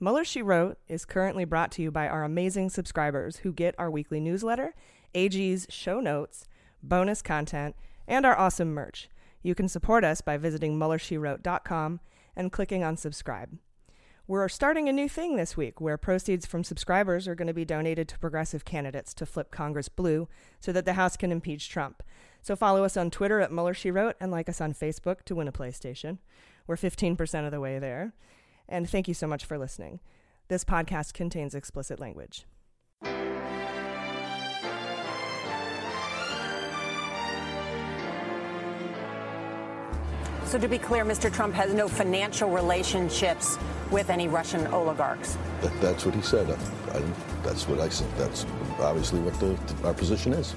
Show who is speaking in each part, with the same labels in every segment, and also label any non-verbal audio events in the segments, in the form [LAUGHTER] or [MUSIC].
Speaker 1: Mueller, She Wrote is currently brought to you by our amazing subscribers who get our weekly newsletter, AG's show notes, bonus content, and our awesome merch. You can support us by visiting MuellerSheWrote.com and clicking on subscribe. We're starting a new thing this week where proceeds from subscribers are going to be donated to progressive candidates to flip Congress blue so that the House can impeach Trump. So follow us on Twitter at Mueller She Wrote and like us on Facebook to win a PlayStation. We're 15% of the way there and thank you so much for listening. This podcast contains explicit language.
Speaker 2: So, to be clear, Mr. Trump has no financial relationships with any Russian oligarchs.
Speaker 3: That, that's what he said. I, I, that's what I said. That's obviously what the, our position is.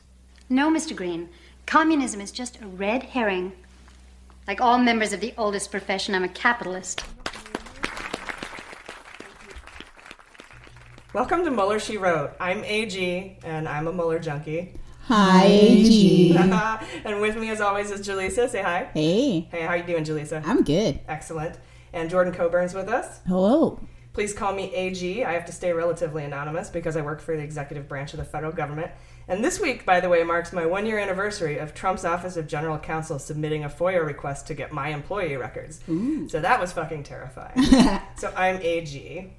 Speaker 4: No, Mr. Green. Communism is just a red herring. Like all members of the oldest profession, I'm a capitalist.
Speaker 1: Welcome to Mueller, She Wrote. I'm AG, and I'm a Mueller junkie.
Speaker 5: Hi, AG. [LAUGHS]
Speaker 1: and with me, as always, is Jaleesa. Say hi.
Speaker 5: Hey.
Speaker 1: Hey, how you doing, Jaleesa?
Speaker 5: I'm good.
Speaker 1: Excellent. And Jordan Coburn's with us.
Speaker 5: Hello.
Speaker 1: Please call me AG. I have to stay relatively anonymous because I work for the executive branch of the federal government. And this week, by the way, marks my one year anniversary of Trump's Office of General Counsel submitting a FOIA request to get my employee records. Ooh. So that was fucking terrifying. [LAUGHS] so I'm AG.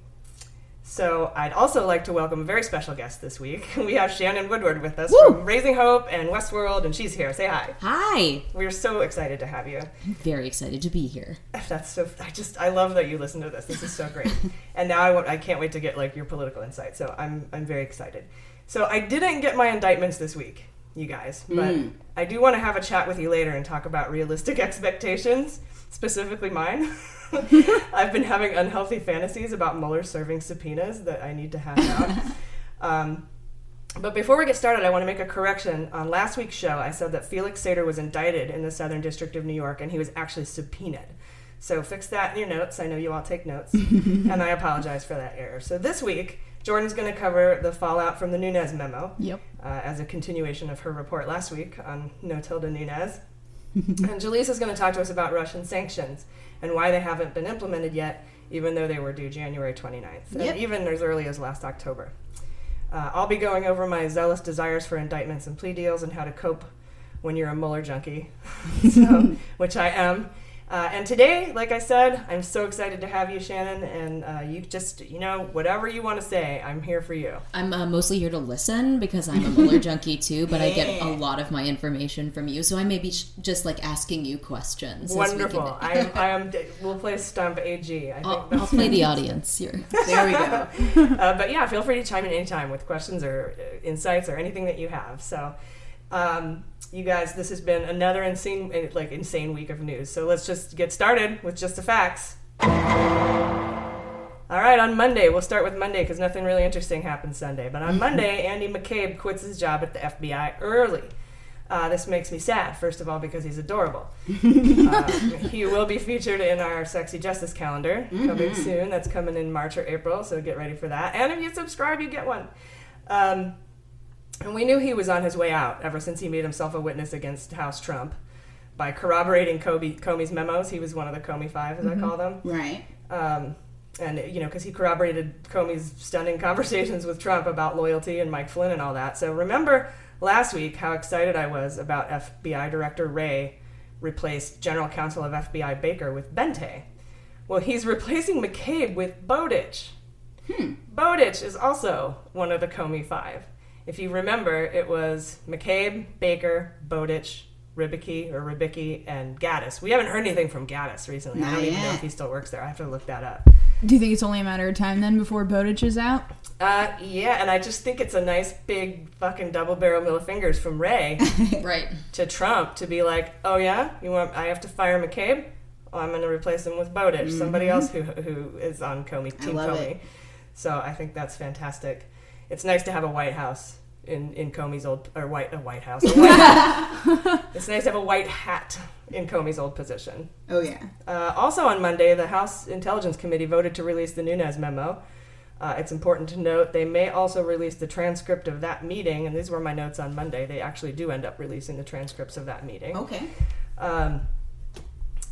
Speaker 1: So I'd also like to welcome a very special guest this week. [LAUGHS] We have Shannon Woodward with us Woo! from Raising Hope and Westworld, and she's here. Say hi.
Speaker 5: Hi.
Speaker 1: We're so excited to have you.
Speaker 5: I'm very excited to be here. [LAUGHS]
Speaker 1: That's so. I just I love that you listen to this. This is so great. and now I, I can't wait to get like your political insight. So I'm I'm very excited. So I didn't get my indictments this week, you guys, but mm. I do want to have a chat with you later and talk about realistic [LAUGHS] expectations, specifically mine. [LAUGHS] I've been having unhealthy fantasies about Mueller serving subpoenas that I need to hash out. [LAUGHS] um, but before we get started, I want to make a correction. On last week's show, I said that Felix Sater was indicted in the Southern District of New York and he was actually subpoenaed. So fix that in your notes. I know you all take notes. and I apologize for that error. So this week, Jordan's going to cover the fallout from the Nunes memo.
Speaker 5: Yep.
Speaker 1: Uh, as a continuation of her report last week on No Tilda Nunes. [LAUGHS] and Jaleesa is going to talk to us about Russian sanctions and why they haven't been implemented yet, even though they were due January 29th, yep. and even as early as last October. Uh, I'll be going over my zealous desires for indictments and plea deals and how to cope when you're a Mueller junkie, [LAUGHS] so, [LAUGHS] which I am. Uh, and today, like I said, I'm so excited to have you, Shannon. And uh, you just, you know, whatever you want to say, I'm here for you.
Speaker 5: I'm uh, mostly here to listen because I'm a Mueller [LAUGHS] junkie too, but I get a lot of my information from you. So I may be sh- just like asking you questions.
Speaker 1: Wonderful. [LAUGHS] I am, I am, we'll play Stump AG.
Speaker 5: I I'll, I'll play the [LAUGHS] audience here.
Speaker 1: there we go. Uh, but yeah, feel free to chime in anytime with questions or uh, insights or anything that you have. So, um, you guys, this has been another insane, eh, like insane week of news. So let's just get started with just the facts. All right, on Monday, we'll start with Monday because nothing really interesting happened Sunday. But on Monday, Andy McCabe quits his job at the FBI early. Uh, this makes me sad, first of all, because he's adorable. [LAUGHS] uh, he will be featured in our Sexy Justice calendar mm-hmm. coming soon. That's coming in March or April, so get ready for that. And if you subscribe, you get one. Um, and we knew he was on his way out ever since he made himself a witness against House Trump by corroborating Kobe, Comey's memos. He was one of the Comey Five, as mm-hmm. I call them.
Speaker 5: Right.
Speaker 1: Um, and, you know, because he corroborated Comey's stunning conversations with Trump about loyalty and Mike Flynn and all that. So remember last week how excited I was about FBI Director Wray replaced General Counsel of FBI Baker with Boente. Well, he's replacing McCabe with Bowditch. Bowditch is also one of the Comey Five. If you remember, it was McCabe, Baker, Bowditch, Rybicki or Rybicki, and Ghattas. We haven't heard anything from Ghattas recently. I don't even know if he still works there. I have to look that up.
Speaker 6: Do you think it's only a matter of time then before Bowditch is out?
Speaker 1: Uh, yeah, and I just think it's a nice big fucking double barrel middle of fingers from Wray [LAUGHS]
Speaker 5: right.
Speaker 1: to Trump to be like, oh yeah, you want I have to fire McCabe? Well, I'm going to replace him with Bowditch, somebody
Speaker 7: Mhm.
Speaker 1: else who who is on Comey
Speaker 7: I
Speaker 1: Team
Speaker 7: love
Speaker 1: Comey.
Speaker 7: it.
Speaker 1: So I think that's fantastic. It's nice to have a White House in in Comey's old or white a White House. [LAUGHS] a white- it's nice to have a white hat in Comey's old position.
Speaker 7: Oh yeah.
Speaker 1: Uh, also on Monday, the House Intelligence Committee voted to release the Nunes memo. Uh, it's important to note they may also release the transcript of that meeting, and these were my notes on Monday. They actually do end up releasing the transcripts of that meeting.
Speaker 7: Okay.
Speaker 1: Um,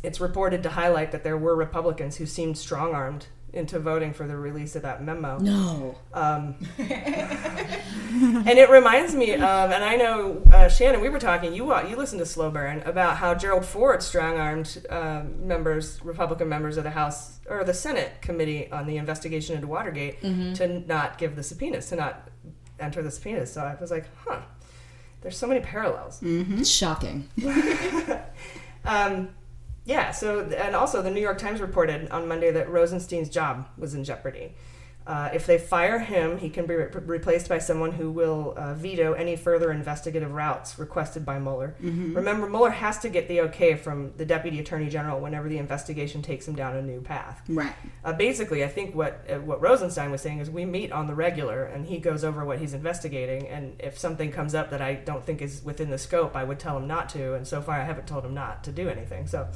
Speaker 1: it's reported to highlight that there were Republicans who seemed strong armed into voting for the release of that memo.
Speaker 5: No.
Speaker 1: Um, [LAUGHS] and it reminds me of, and I know uh, Shannon, we were talking. You you listened to Slow Burn about how Gerald Ford strong-armed um members, Republican members of the House or the Senate committee on the investigation into Watergate
Speaker 5: Mhm.
Speaker 1: to not give the subpoenas, to not enter the subpoenas. So I was like, huh. There's so many parallels.
Speaker 5: It's shocking. [LAUGHS]
Speaker 1: Um, yeah. So, and also, the New York Times reported on Monday that Rosenstein's job was in jeopardy. Uh, if they fire him, he can be re- replaced by someone who will uh, veto any further investigative routes requested by Mueller.
Speaker 7: Mhm.
Speaker 1: Remember, Mueller has to get the okay from the Deputy Attorney General whenever the investigation takes him down a new path.
Speaker 7: Right.
Speaker 1: Uh, basically, I think what uh, what Rosenstein was saying is we meet on the regular, and he goes over what he's investigating. And if something comes up that I don't think is within the scope, I would tell him not to. And so far, I haven't told him not to do anything. So,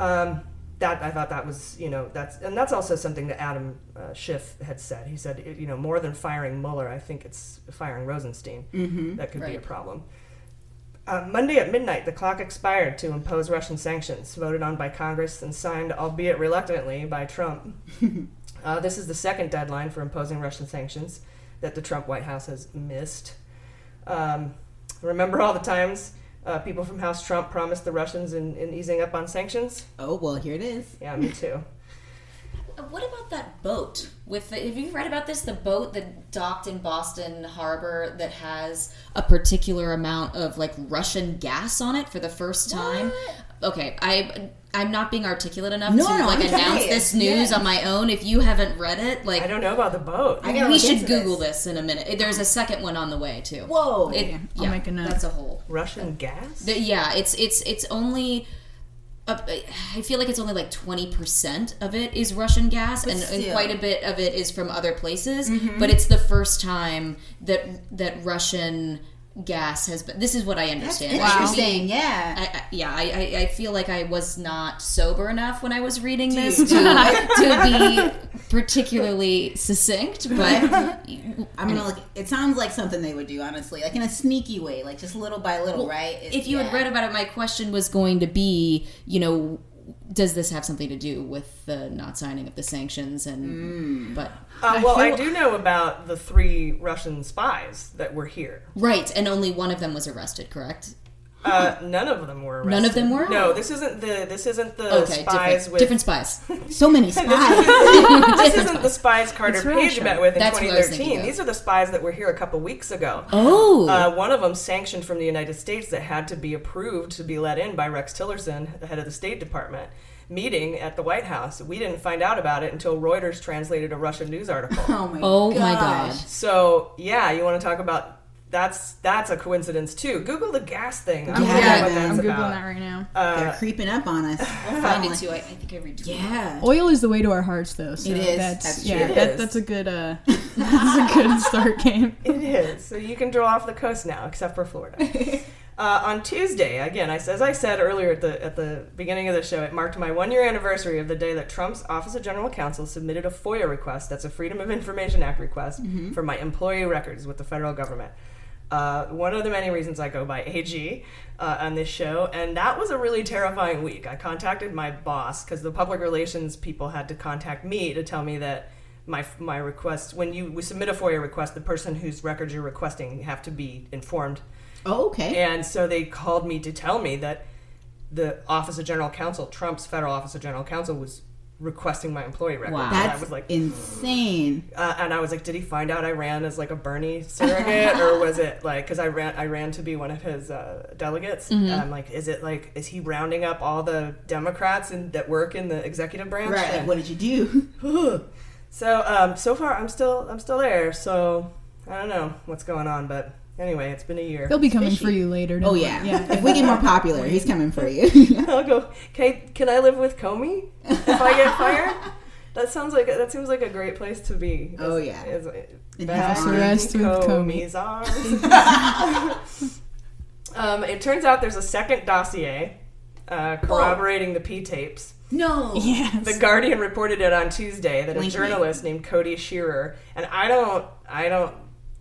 Speaker 1: um, that I thought that was you know that's and that's also something that Adam uh, Schiff had said. He said you know more than firing Mueller, I think it's firing Rosenstein
Speaker 7: Mhm.
Speaker 1: that could be a problem. Uh, Monday at midnight, the clock expired to impose Russian sanctions, voted on by Congress and signed, albeit reluctantly, by Trump. [LAUGHS] uh, this is the second deadline for imposing Russian sanctions that the Trump White House has missed. Um, remember all the times uh, people from House Trump promised the Russians in, in easing up on sanctions?
Speaker 7: Oh well, here it is.
Speaker 1: Yeah, me too. [LAUGHS]
Speaker 5: What about that boat? With the, have you read about this? The boat that docked in Boston Harbor that has a particular amount of like Russian gas on it for the first time. Okay, I I'm not being articulate enough
Speaker 7: No,
Speaker 5: to
Speaker 7: no,
Speaker 5: like
Speaker 7: I'm
Speaker 5: announce
Speaker 7: curious.
Speaker 5: this news
Speaker 7: Yeah.
Speaker 5: on my own. If you haven't read it, like
Speaker 1: I don't know about the boat.
Speaker 7: I gotta
Speaker 5: we should Google this. in a minute. There's a second one on the way too.
Speaker 7: Whoa.
Speaker 5: It-
Speaker 6: Okay, I'll make a note.
Speaker 5: That's a whole.
Speaker 1: Russian gas?
Speaker 5: The, yeah, it's it's it's only. Uh, I feel like it's only like twenty percent of it is Russian gas,
Speaker 7: But
Speaker 5: and, and
Speaker 7: still.
Speaker 5: quite a bit of it is from other places.
Speaker 7: Mhm.
Speaker 5: But it's the first time that that Russian gas has been. This is what I understand.
Speaker 7: That's interesting,
Speaker 5: be-
Speaker 7: yeah.
Speaker 5: I, I, yeah, I, I, feel like I was not sober enough when I was reading this to, [LAUGHS] to be particularly succinct, [LAUGHS] but
Speaker 7: I'm gonna look. It sounds like something they would do, honestly, like in a sneaky way, like just little by little,
Speaker 5: Well,
Speaker 7: right? It-
Speaker 5: if you had read about it, my question was going to be, you know, does this have something to do with the not signing of the sanctions? And but
Speaker 1: Uh, well, I do know about the three Russian spies that were here.
Speaker 5: right, and only one of them was arrested, correct?
Speaker 1: Uh, none of them were arrested.
Speaker 5: None of them were?
Speaker 1: No, this isn't the this isn't the
Speaker 5: Okay,
Speaker 1: spies
Speaker 5: different,
Speaker 1: with
Speaker 5: different spies.
Speaker 7: so many [LAUGHS] spies. [LAUGHS]
Speaker 1: this isn't the spies Carter
Speaker 6: It's
Speaker 1: Page
Speaker 6: Russia.
Speaker 1: met with in
Speaker 5: That's what I was
Speaker 1: 2013.
Speaker 5: thinking.
Speaker 1: These are the spies that were here a couple weeks ago.
Speaker 5: Oh.
Speaker 1: Uh, one of them sanctioned from the United States that had to be approved to be let in by Rex Tillerson, the head of the State Department, meeting at the White House. We didn't find out about it until Reuters translated a Russian news article. [LAUGHS]
Speaker 7: Oh my
Speaker 5: Oh
Speaker 7: gosh.
Speaker 5: my god!
Speaker 1: So yeah, you want to talk about that's that's a coincidence too. Google the gas thing. I don't
Speaker 7: Yeah,
Speaker 1: what that's
Speaker 6: I'm googling
Speaker 1: about.
Speaker 6: that right now.
Speaker 7: They're
Speaker 1: Uh,
Speaker 7: creeping up on us. [LAUGHS]
Speaker 5: I'll find it too. I, I think I read.
Speaker 7: Yeah.
Speaker 6: Oil is the way to our hearts, though. So
Speaker 7: It is.
Speaker 6: That's,
Speaker 7: That's
Speaker 6: yeah.
Speaker 1: true. It
Speaker 6: That,
Speaker 1: is.
Speaker 6: that's a good. Uh, [LAUGHS] that's a good start game. [LAUGHS]
Speaker 1: It is. So you can draw off the coast now, except for Florida. uh, on Tuesday, again, I, as I said earlier at the at the beginning of the show, it marked my one year anniversary of the day that Trump's Office of General Counsel submitted a FOIA request. That's a Freedom of Information Act request for my employee records with the federal government. Uh, one of the many reasons I go by AG uh, on this show, and that was a really terrifying week. I contacted my boss because the public relations people had to contact me to tell me that my my request when you submit a FOIA request, the person whose records you're requesting have to be informed.
Speaker 7: Oh, okay.
Speaker 1: And so they called me to tell me that the Office of General Counsel, Trump's federal Office of General Counsel, was requesting my employee record.
Speaker 7: Wow.
Speaker 1: And I
Speaker 7: That's
Speaker 1: was like,
Speaker 7: insane.
Speaker 1: uh, and I was like, did he find out I ran as like a Bernie surrogate, or was it [LAUGHS] like because I ran I ran to be one of his uh, delegates?
Speaker 7: Mhm.
Speaker 1: And I'm like, is it like is he rounding up all the Democrats and that work in the executive branch?
Speaker 7: Right, like, what did you do? [LAUGHS]
Speaker 1: so um, so far I'm still I'm still there. So I don't know what's going on, but anyway, it's been a year.
Speaker 6: They'll be coming for you later.
Speaker 7: Oh,
Speaker 6: don't
Speaker 7: yeah. If we get more popular, he's [LAUGHS] coming for you. [LAUGHS]
Speaker 1: I'll go. Can can I live with Comey if I get fired? [LAUGHS] That sounds like that seems like a great place to be.
Speaker 7: Oh, yeah.
Speaker 1: is-
Speaker 7: In
Speaker 1: back
Speaker 6: house arrest with Comey.
Speaker 1: Comey's arms. um, it turns out there's a second dossier uh, corroborating the P tapes.
Speaker 7: no.
Speaker 6: Yes.
Speaker 1: The Guardian reported it on Tuesday that a
Speaker 7: Link me.
Speaker 1: journalist named Cody Shearer, and I don't, I don't,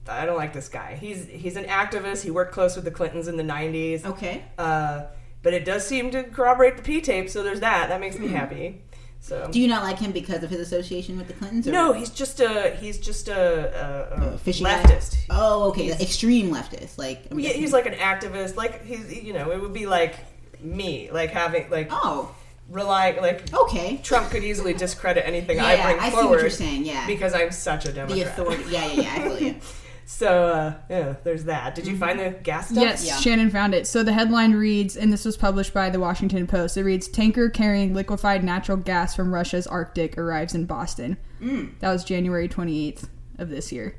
Speaker 1: I don't like this guy. He's he's an activist. He worked close with the Clintons in the '90s.
Speaker 7: Okay.
Speaker 1: Uh, but it does seem to corroborate the P tape, so there's that. That makes me happy. So
Speaker 7: Do you not like him because of his association with the Clintons? Or
Speaker 1: no, he's just a he's just a, a, a
Speaker 7: fishy guy?
Speaker 1: leftist.
Speaker 7: Oh, okay.
Speaker 1: He's-
Speaker 7: Extreme leftist. Like, I'm
Speaker 1: Yeah,
Speaker 7: guessing-
Speaker 1: he's like an activist. Like he's you know it would be like me, like having like
Speaker 7: oh
Speaker 1: relying like
Speaker 7: okay.
Speaker 1: Trump could easily discredit anything I bring
Speaker 7: I see what
Speaker 1: forward.
Speaker 7: you're saying, yeah.
Speaker 1: because I'm such a
Speaker 7: The
Speaker 1: Democrat.
Speaker 7: authority. Yeah, yeah, yeah. I feel you. [LAUGHS]
Speaker 1: So uh, yeah, there's that. Did you find the gas stuff?
Speaker 6: Yes,
Speaker 7: Yeah.
Speaker 6: Shannon found it. So the headline reads, and this was published by the Washington Post. It reads: "Tanker carrying liquefied natural gas from Russia's Arctic arrives in Boston."
Speaker 7: Mm.
Speaker 6: That was January twenty eighth of this year.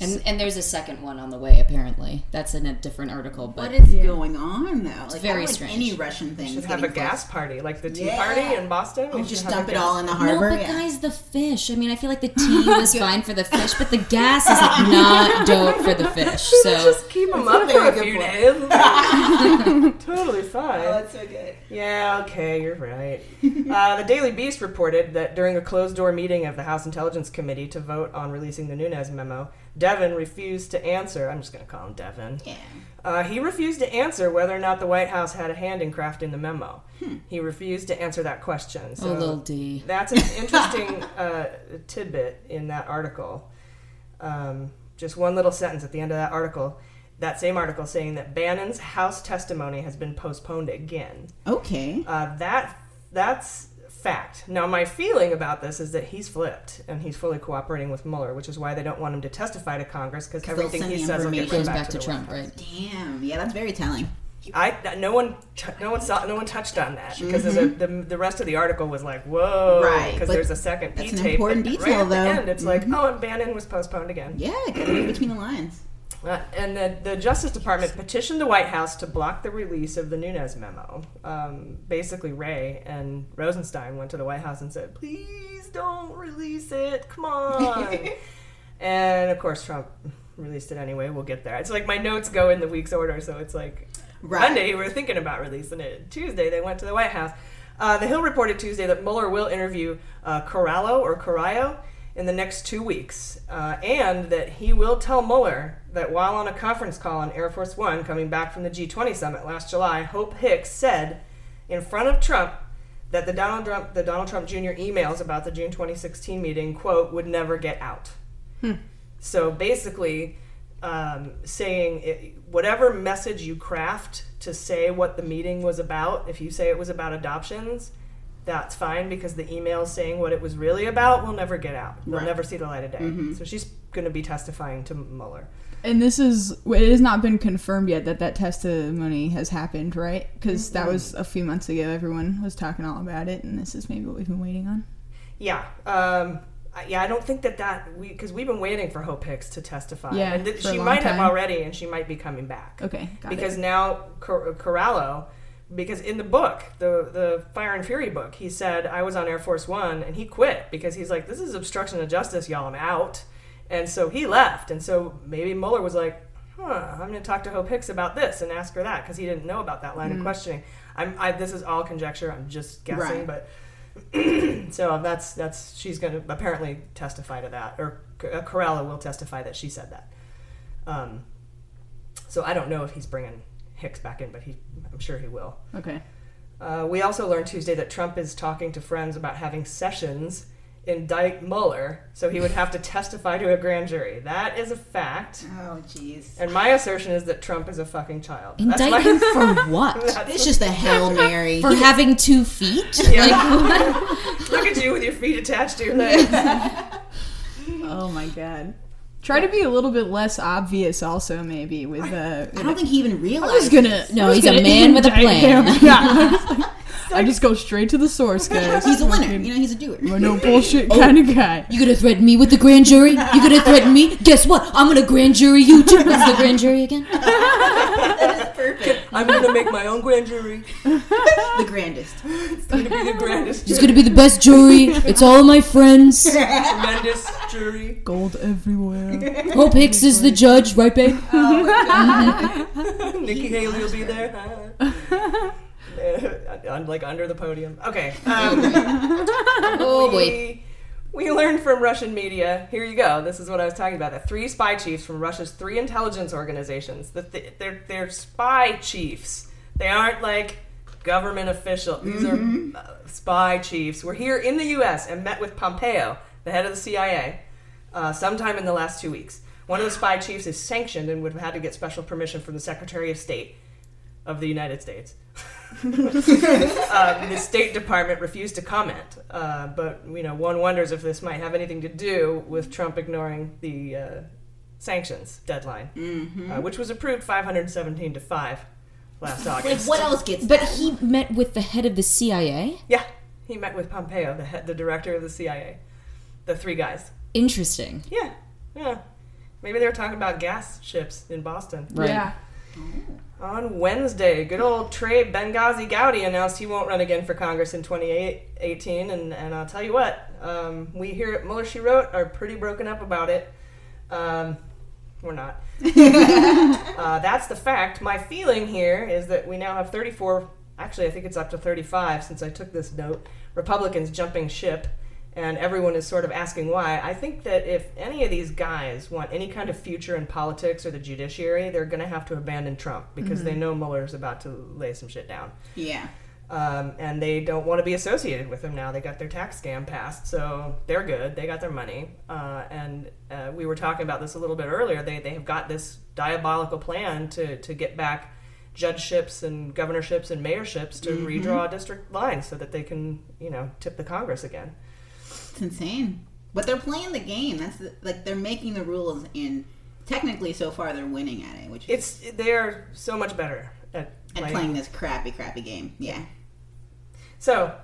Speaker 5: And, and there's a second one on the way, apparently. That's in a different article, but
Speaker 7: What is going on though? Like,
Speaker 5: very
Speaker 7: I
Speaker 5: strange.
Speaker 7: Any Russian thing
Speaker 1: should have a
Speaker 7: getting
Speaker 1: gas party like the Tea
Speaker 7: Yeah.
Speaker 1: Party in Boston. We
Speaker 7: And just dump it all in the harbor.
Speaker 5: No, but
Speaker 7: yeah.
Speaker 5: guys, the fish. I mean, I feel like the [LAUGHS] tea was fine for the fish, but the gas is like not [LAUGHS] dope for the fish. So
Speaker 1: just keep them up for a few
Speaker 7: point.
Speaker 1: days. [LAUGHS] totally fine.
Speaker 7: Oh, that's so good.
Speaker 1: Yeah, okay, you're right. uh, the Daily Beast reported that during a closed door meeting of the House Intelligence Committee to vote on releasing the Nunes memo, Devin refused to answer. I'm just going to call him Devin.
Speaker 7: Yeah.
Speaker 1: Uh, he refused to answer whether or not the White House had a hand in crafting the memo. He refused to answer that question. So
Speaker 5: oh, little D.
Speaker 1: that's an [LAUGHS] interesting uh, tidbit in that article. Um, just one little sentence at the end of that article. That same article saying that Bannon's House testimony has been postponed again.
Speaker 7: Okay.
Speaker 1: Uh, that that's fact. Now, my feeling about this is that he's flipped and he's fully cooperating with Mueller, which is why they don't want him to testify to Congress because everything he says will get
Speaker 5: Goes
Speaker 1: back,
Speaker 5: back to
Speaker 1: the
Speaker 5: Trump, right?
Speaker 7: Damn. Yeah, that's very telling.
Speaker 1: I no one t- no one saw no one touched on that because the, the the rest of the article was like whoa
Speaker 7: Mm-hmm. Right,
Speaker 1: because there's a second P
Speaker 7: that's an
Speaker 1: tape
Speaker 7: important
Speaker 1: and
Speaker 7: detail,
Speaker 1: right at
Speaker 7: though.
Speaker 1: the end it's like
Speaker 7: Mhm.
Speaker 1: oh and Bannon was postponed again
Speaker 7: Yeah, read between the lines.
Speaker 1: Uh, [LAUGHS] and the, the Justice Department petitioned the White House to block the release of the Nunes memo. Um, basically, Wray and Rosenstein went to the White House and said, "Please don't release it. Come on." [LAUGHS] and of course, Trump released it anyway. We'll get there. It's like my notes go in the week's order, so it's like
Speaker 7: Right.
Speaker 1: Monday we were thinking about releasing it. Tuesday they went to the White House. Uh, the Hill reported Tuesday that Mueller will interview uh, Corallo or Corallo in the next two weeks, uh, and that he will tell Mueller that while on a conference call on Air Force One coming back from the G20 summit last July, Hope Hicks said in front of Trump that the Donald Trump, the Donald Trump Jr. emails about the June 2016 meeting, quote, would never get out. So basically, um, saying it, whatever message you craft to say what the meeting was about, if you say it was about adoptions, that's fine because the email saying what it was really about will never get out. They'll
Speaker 7: Right.
Speaker 1: never see the light of day.
Speaker 7: Mhm.
Speaker 1: So she's going to be testifying to Mueller.
Speaker 6: And this is it has not been confirmed yet that that testimony has happened, right? Because that was a few months ago. Everyone was talking all about it, and this is maybe what we've been waiting on.
Speaker 1: Yeah. Um, yeah, I don't think that that we because we've been waiting for Hope Hicks to testify,
Speaker 6: Yeah,
Speaker 1: and th- she might have already, and she might be coming back.
Speaker 6: Okay, got it.
Speaker 1: because now Cor- Corallo, because in the book, the the Fire and Fury book, he said I was on Air Force One and he quit because he's like this is obstruction of justice, y'all. I'm out, and so he left, and so maybe Mueller was like. Huh, I'm going to talk to Hope Hicks about this and ask her that because he didn't know about that line of
Speaker 7: Mm.
Speaker 1: questioning. I'm, I, this is all conjecture. I'm just guessing,
Speaker 7: Right.
Speaker 1: but [CLEARS THROAT] so that's that's she's going to apparently testify to that, or uh, Corella will testify that she said that. Um, so I don't know if he's bringing Hicks back in, but he I'm sure he will.
Speaker 6: Okay.
Speaker 1: Uh, we also learned Tuesday that Trump is talking to friends about having sessions indict Mueller, so he would have to testify to a grand jury. That is a fact.
Speaker 7: Oh, jeez.
Speaker 1: And my assertion is that Trump is a fucking child. That's
Speaker 5: Indict
Speaker 1: my-
Speaker 5: him for [LAUGHS] what?
Speaker 7: It's just a Hail Mary.
Speaker 5: For having two feet?
Speaker 1: Yeah.
Speaker 5: Like. [LAUGHS]
Speaker 1: Look at you with your feet attached to your [LAUGHS] legs.
Speaker 6: Oh my god. Try to be a little bit less obvious, also maybe with. Uh,
Speaker 7: I don't think he even realized.
Speaker 6: I
Speaker 7: realized.
Speaker 6: was gonna.
Speaker 5: No,
Speaker 6: was
Speaker 5: he's a
Speaker 6: gonna
Speaker 5: man with a plan.
Speaker 6: him. Yeah. I just go straight to the source, guys.
Speaker 7: He's a winner. You know, he's a doer. [LAUGHS]
Speaker 6: I'm no bullshit
Speaker 5: Oh.
Speaker 6: kind of guy.
Speaker 5: You gonna threaten me with the grand jury? You gonna threaten me? Guess what? I'm gonna grand jury you too. What's the grand jury again? [LAUGHS] That is perfect.
Speaker 1: I'm gonna make my own grand jury. [LAUGHS]
Speaker 7: The grandest.
Speaker 1: It's gonna be the grandest,
Speaker 5: It's gonna be the best jury. It's all my friends.
Speaker 1: tremendous jury.
Speaker 6: Gold everywhere.
Speaker 5: Hope Hicks is the judge, right, babe?
Speaker 1: Oh Nikki Haley will be there. [LAUGHS] Uh, I'm like under the podium. Okay. [LAUGHS] Um,
Speaker 5: Oh boy.
Speaker 1: we, we learned from Russian media. Here you go. This is what I was talking about. The three spy chiefs from Russia's three intelligence organizations. The th- they're they're spy chiefs. They aren't like government official. These are uh, spy chiefs. Were here in the U.S. and met with Pompeo, the head of the CIA, uh, sometime in the last two weeks. One of the spy chiefs is sanctioned and would have had to get special permission from the Secretary of State of the United States. Um, [LAUGHS] the State Department refused to comment, uh, but you know one wonders if this might have anything to do with Trump ignoring the uh, sanctions deadline, uh, which was approved 517 to five last
Speaker 7: Like,
Speaker 1: August.
Speaker 7: what else gets
Speaker 5: But
Speaker 7: that?
Speaker 5: he met with the head of the CIA.
Speaker 1: Yeah, he met with Pompeo, the head, the director of the CIA, the three guys.
Speaker 5: Interesting.
Speaker 1: Yeah, yeah. Maybe they were talking about gas ships in Boston.
Speaker 5: Right.
Speaker 6: Yeah.
Speaker 1: On Wednesday, good old Trey Benghazi Gowdy announced he won't run again for Congress in 2018, and, and I'll tell you what, um, we here at Mueller She Wrote are pretty broken up about it. Um, we're not. [LAUGHS] uh, that's the fact. My feeling here is that we now have 34, actually, I think it's up to 35 since I took this note, Republicans jumping ship, and everyone is sort of asking why. I think that if any of these guys want any kind of future in politics or the judiciary, they're going to have to abandon Trump because they know Mueller's about to lay some shit down.
Speaker 7: Yeah.
Speaker 1: Um, and they don't want to be associated with him now. They got their tax scam passed, so they're good. They got their money. Uh, and uh, we were talking about this a little bit earlier. They, they have got this diabolical plan to, to get back judgeships and governorships and mayorships to redraw district lines so that they can, you know, tip the Congress again.
Speaker 7: It's insane. But they're playing the game. That's the, like they're making the rules, and technically, so far, they're winning at it, which is
Speaker 1: It's they are so much better at,
Speaker 7: at playing this crappy, crappy game. Yeah.
Speaker 1: So,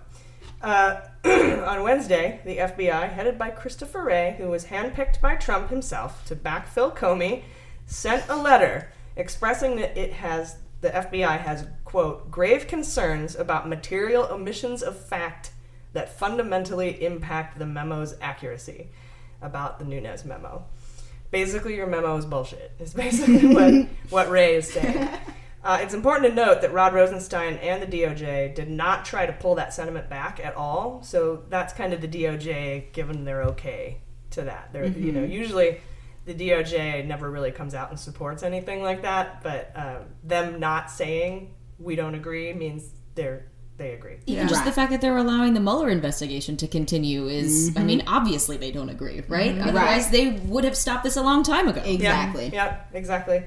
Speaker 1: uh, [CLEARS THROAT] on Wednesday, the FBI, headed by Christopher Wray, who was handpicked by Trump himself to backfill Comey, sent a letter expressing that it has the FBI has quote grave concerns about material omissions of fact that fundamentally impact the memo's accuracy about the Nunes memo. Basically, your memo is bullshit. Is basically [LAUGHS] what what Wray is saying. [LAUGHS] Uh, it's important to note that Rod Rosenstein and the DOJ did not try to pull that sentiment back at all. So that's kind of the DOJ given their okay to that. They're, You know, usually the DOJ never really comes out and supports anything like that, but uh, them not saying we don't agree means they're they agree.
Speaker 5: Even just the fact that they're allowing the Mueller investigation to continue is, I mean, obviously they don't agree, right? Otherwise, they would have stopped this a long time ago.
Speaker 7: Exactly.
Speaker 1: Yeah, exactly.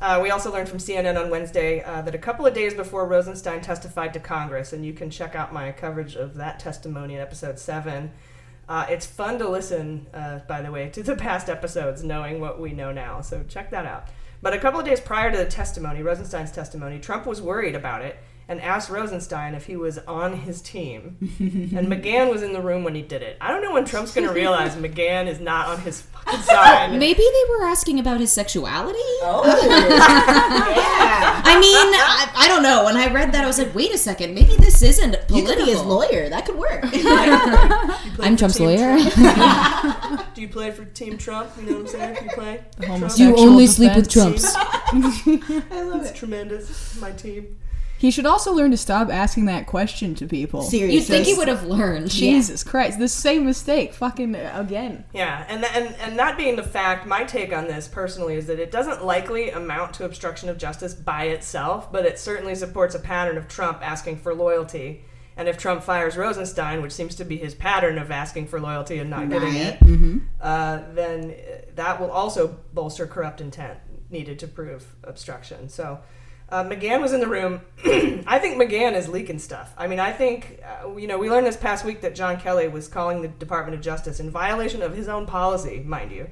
Speaker 1: Uh, we also learned from CNN on Wednesday uh, that a couple of days before Rosenstein testified to Congress, and you can check out my coverage of that testimony in episode 7. Uh, it's fun to listen, uh, by the way, to the past episodes, knowing what we know now. So check that out. But a couple of days prior to the testimony, Rosenstein's testimony, Trump was worried about it and asked Rosenstein if he was on his team. [LAUGHS] and McGahn was in the room when he did it. I don't know when Trump's going to realize [LAUGHS] McGahn is not on his fucking side.
Speaker 5: Maybe they were asking about his sexuality?
Speaker 7: Oh. [LAUGHS] yeah.
Speaker 5: I mean, I, I don't know. When I read that, I was like, wait a second, maybe this isn't
Speaker 7: You
Speaker 5: political.
Speaker 7: could be his lawyer. That could work.
Speaker 5: I'm Trump's lawyer.
Speaker 1: Trump. Do you play for Team Trump? You know what I'm saying? You play?
Speaker 6: The
Speaker 1: Trump?
Speaker 5: You
Speaker 6: homosexual
Speaker 5: only sleep with. Trumps?
Speaker 7: I love
Speaker 1: It's tremendous. My team.
Speaker 6: He should also learn to stop asking that question to people.
Speaker 7: Seriously.
Speaker 5: You'd think he would have learned.
Speaker 6: Jesus Christ, the same mistake, fucking uh, again.
Speaker 1: Yeah, and, and and that being the fact, my take on this personally is that it doesn't likely amount to obstruction of justice by itself, but it certainly supports a pattern of Trump asking for loyalty And if Trump fires Rosenstein, which seems to be his pattern of asking for loyalty and not getting
Speaker 7: Right.
Speaker 1: it,
Speaker 7: Mhm.
Speaker 1: uh, then uh, that will also bolster corrupt intent needed to prove obstruction. So uh, McGahn was in the room. [CLEARS THROAT] I think McGahn is leaking stuff. I mean, I think, uh, you know, we learned this past week that John Kelly was calling the Department of Justice in violation of his own policy, mind you,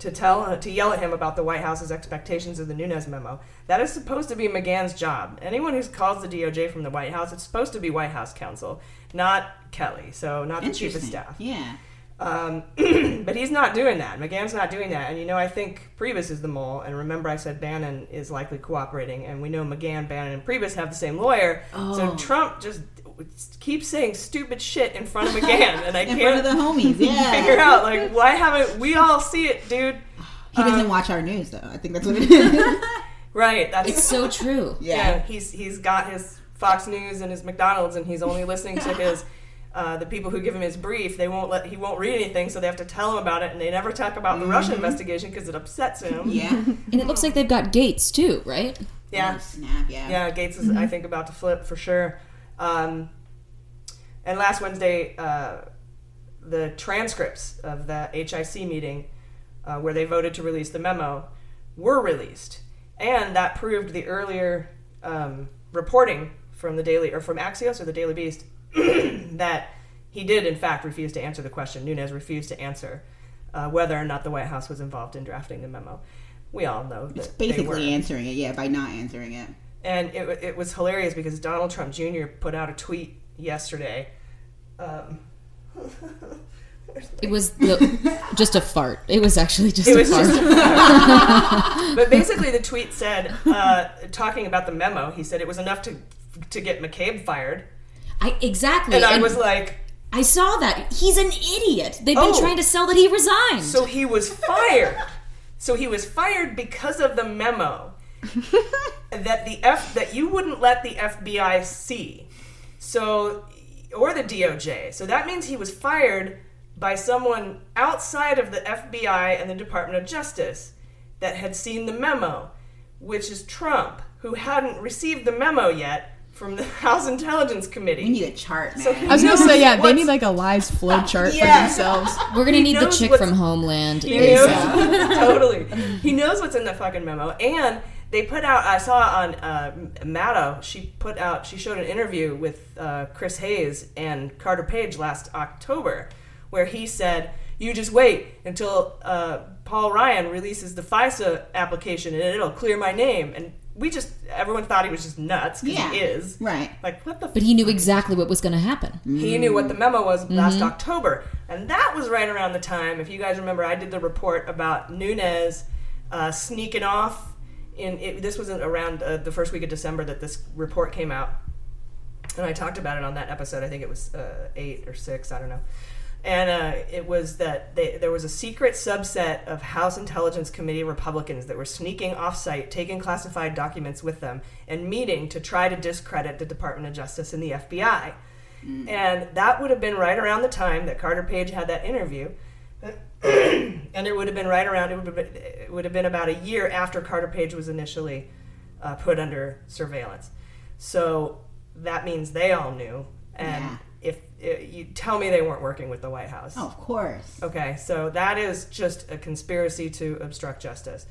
Speaker 1: to tell uh, to yell at him about the White House's expectations of the Nunes memo. That is supposed to be McGahn's job. Anyone who calls the DOJ from the White House, it's supposed to be White House counsel, not Kelly. So not the chief of staff.
Speaker 7: Yeah.
Speaker 1: Um, [CLEARS THROAT] but he's not doing that. McGahn's not doing that. And you know, I think Priebus is the mole. And remember, I said Bannon is likely cooperating. And we know McGahn, Bannon, and Priebus have the same lawyer. So
Speaker 7: Oh.
Speaker 1: Trump just keeps saying stupid shit in front of McGahn. and I [LAUGHS]
Speaker 7: In
Speaker 1: can't
Speaker 7: front of the homies, [LAUGHS] yeah.
Speaker 1: figure out like why haven't we all see it, dude?
Speaker 7: He doesn't
Speaker 1: Um,
Speaker 7: watch our news though. I think that's what it [LAUGHS] is.
Speaker 1: Right. That's
Speaker 5: It's so true.
Speaker 1: Yeah.
Speaker 7: Yeah.
Speaker 1: he's he's got his Fox News and his McDonald's, and he's only listening to his. Uh, the people who give him his brief, they won't let he won't read anything, so they have to tell him about it, and they never talk about the Russia
Speaker 5: Mhm.
Speaker 1: investigation because it upsets him.
Speaker 7: Yeah. [LAUGHS]
Speaker 5: And it looks like they've got Gates too, right?
Speaker 1: Yeah.
Speaker 7: Oh, snap, yeah.
Speaker 1: Yeah, Gates is, I think, about to flip for sure. Um, and last Wednesday, uh, the transcripts of the HIC meeting uh, where they voted to release the memo were released. And that proved the earlier um, reporting from the Daily, or from Axios or the Daily Beast, [CLEARS THROAT] that he did, in fact, refuse to answer the question. Nunes refused to answer uh, whether or not the White House was involved in drafting the memo. We all know that
Speaker 7: It's
Speaker 1: they were.
Speaker 7: basically answering it, yeah, by not answering it.
Speaker 1: And it, it was hilarious because Donald Trump Jr. put out a tweet yesterday. Um, [LAUGHS]
Speaker 5: It was the, just a fart. It was actually just
Speaker 1: it
Speaker 5: a
Speaker 1: was
Speaker 5: fart.
Speaker 1: just a fart. [LAUGHS] but basically, the tweet said, uh, talking about the memo, he said it was enough to to get McCabe fired.
Speaker 5: I exactly.
Speaker 1: And I was like,
Speaker 5: I saw that. He's an idiot. They've been
Speaker 1: Oh.
Speaker 5: trying to sell that he resigned.
Speaker 1: So he was fired. so he was fired because of the memo [LAUGHS] that the F that you wouldn't let the FBI see. So or the DOJ. So that means he was fired by someone outside of the FBI and the Department of Justice that had seen the memo, which is Trump, who hadn't received the memo yet from the [LAUGHS] House Intelligence Committee. We
Speaker 7: need a chart,
Speaker 1: So
Speaker 6: I was gonna say, yeah, they need like a lies flow [LAUGHS] chart
Speaker 1: Yeah.
Speaker 6: for themselves.
Speaker 5: We're gonna
Speaker 1: He
Speaker 5: need the chick from Homeland.
Speaker 1: He knows, [LAUGHS] totally. He knows what's in the fucking memo. And they put out. I saw on uh, Maddow. She put out. She showed an interview with uh, Chris Hayes and Carter Page last October, where he said, "You just wait until uh, Paul Ryan releases the FISA application, and it'll clear my name." And we just everyone thought he was just nuts because
Speaker 5: Yeah.
Speaker 1: he is.
Speaker 7: Right.
Speaker 1: Like what the.
Speaker 5: But he knew exactly what was going to happen.
Speaker 1: He knew what the memo was last
Speaker 5: Mhm.
Speaker 1: October. And that was right around the time, if you guys remember, I did the report about Nunes uh, sneaking off. In it, This was around uh, the first week of December that this report came out. And I talked about it on that episode. I think it was uh, eight or six, I don't know. And uh, it was that they, there was a secret subset of House Intelligence Committee Republicans that were sneaking offsite, taking classified documents with them, and meeting to try to discredit the Department of Justice and the FBI. And that would have been right around the time that Carter Page had that interview. [COUGHS] and it would have been right around, it would have been, it would have been about a year after Carter Page was initially uh, put under surveillance. So that means they all knew. And
Speaker 7: Yeah.
Speaker 1: You tell me they weren't working with the White House.
Speaker 7: Oh, of course.
Speaker 1: Okay, so that is just a conspiracy to obstruct justice.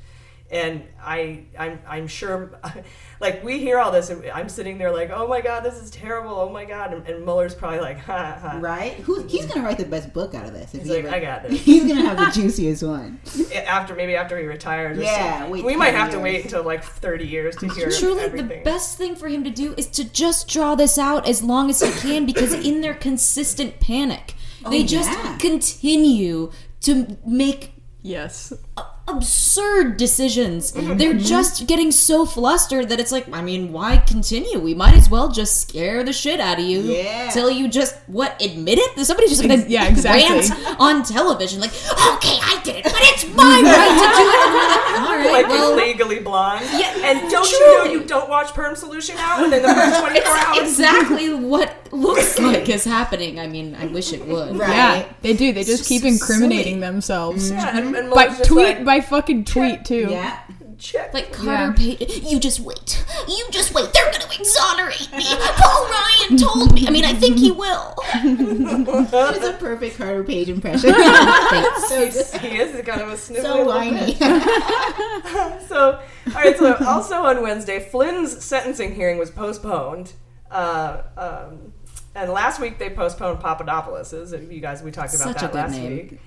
Speaker 1: And I, I'm, I'm sure, [LAUGHS] like we hear all this, and I'm sitting there like, oh my god, this is terrible. Oh my god, and, and Mueller's probably like, ha ha.
Speaker 7: Right? Who, he's gonna write the best book out of this. If
Speaker 1: He's
Speaker 7: he
Speaker 1: like,
Speaker 7: ever-
Speaker 1: I got this. [LAUGHS]
Speaker 7: He's gonna have the juiciest one. [LAUGHS]
Speaker 1: After maybe after he retires.
Speaker 7: Yeah,
Speaker 1: something.
Speaker 7: wait
Speaker 1: we might
Speaker 7: 10
Speaker 1: have to wait until like 30 years to hear
Speaker 5: Truly, the best thing for him to do is to just draw this out as long as he can because in their consistent panic, they
Speaker 6: Oh,
Speaker 5: just
Speaker 6: yeah.
Speaker 5: continue to make
Speaker 6: yes
Speaker 5: absurd decisions.
Speaker 1: Mm-hmm.
Speaker 5: They're just getting so flustered that it's like, I mean, why continue? We might as well just scare the shit out of you
Speaker 7: Yeah.
Speaker 5: till you just what admit it. Somebody's just gonna
Speaker 6: Ex- yeah, exactly.
Speaker 5: rant on television like, okay, I did it, but it's my right to do it. And we're like, [LAUGHS] All right,
Speaker 1: like
Speaker 5: well,
Speaker 1: legally blonde.
Speaker 5: Yeah,
Speaker 1: and don't you know you don't watch Perm Solution out within the first [LAUGHS] 24 hours?
Speaker 5: Exactly what looks [LAUGHS] like is happening. I mean, I wish it would.
Speaker 6: Yeah, they do. They just
Speaker 5: It's
Speaker 6: keep
Speaker 5: just
Speaker 6: incriminating
Speaker 5: silly.
Speaker 6: themselves.
Speaker 1: Yeah, and- and
Speaker 6: by tweet,
Speaker 1: like-
Speaker 6: by fucking tweet too.
Speaker 7: Yeah.
Speaker 1: check.
Speaker 5: Like Carter Page, you just wait. You just wait. They're going to exonerate me. Paul Ryan told me. I mean, I think he will. [LAUGHS]
Speaker 7: that is a perfect Carter Page impression. [LAUGHS] So good.
Speaker 1: he is kind of a sniveling
Speaker 7: So whiny.
Speaker 1: so, all right. So, also on Wednesday, Flynn's sentencing hearing was postponed. Uh, um, and last week they postponed Papadopoulos's. You guys, we talked about
Speaker 5: Such a
Speaker 1: that
Speaker 5: good
Speaker 1: last
Speaker 5: name.
Speaker 1: week.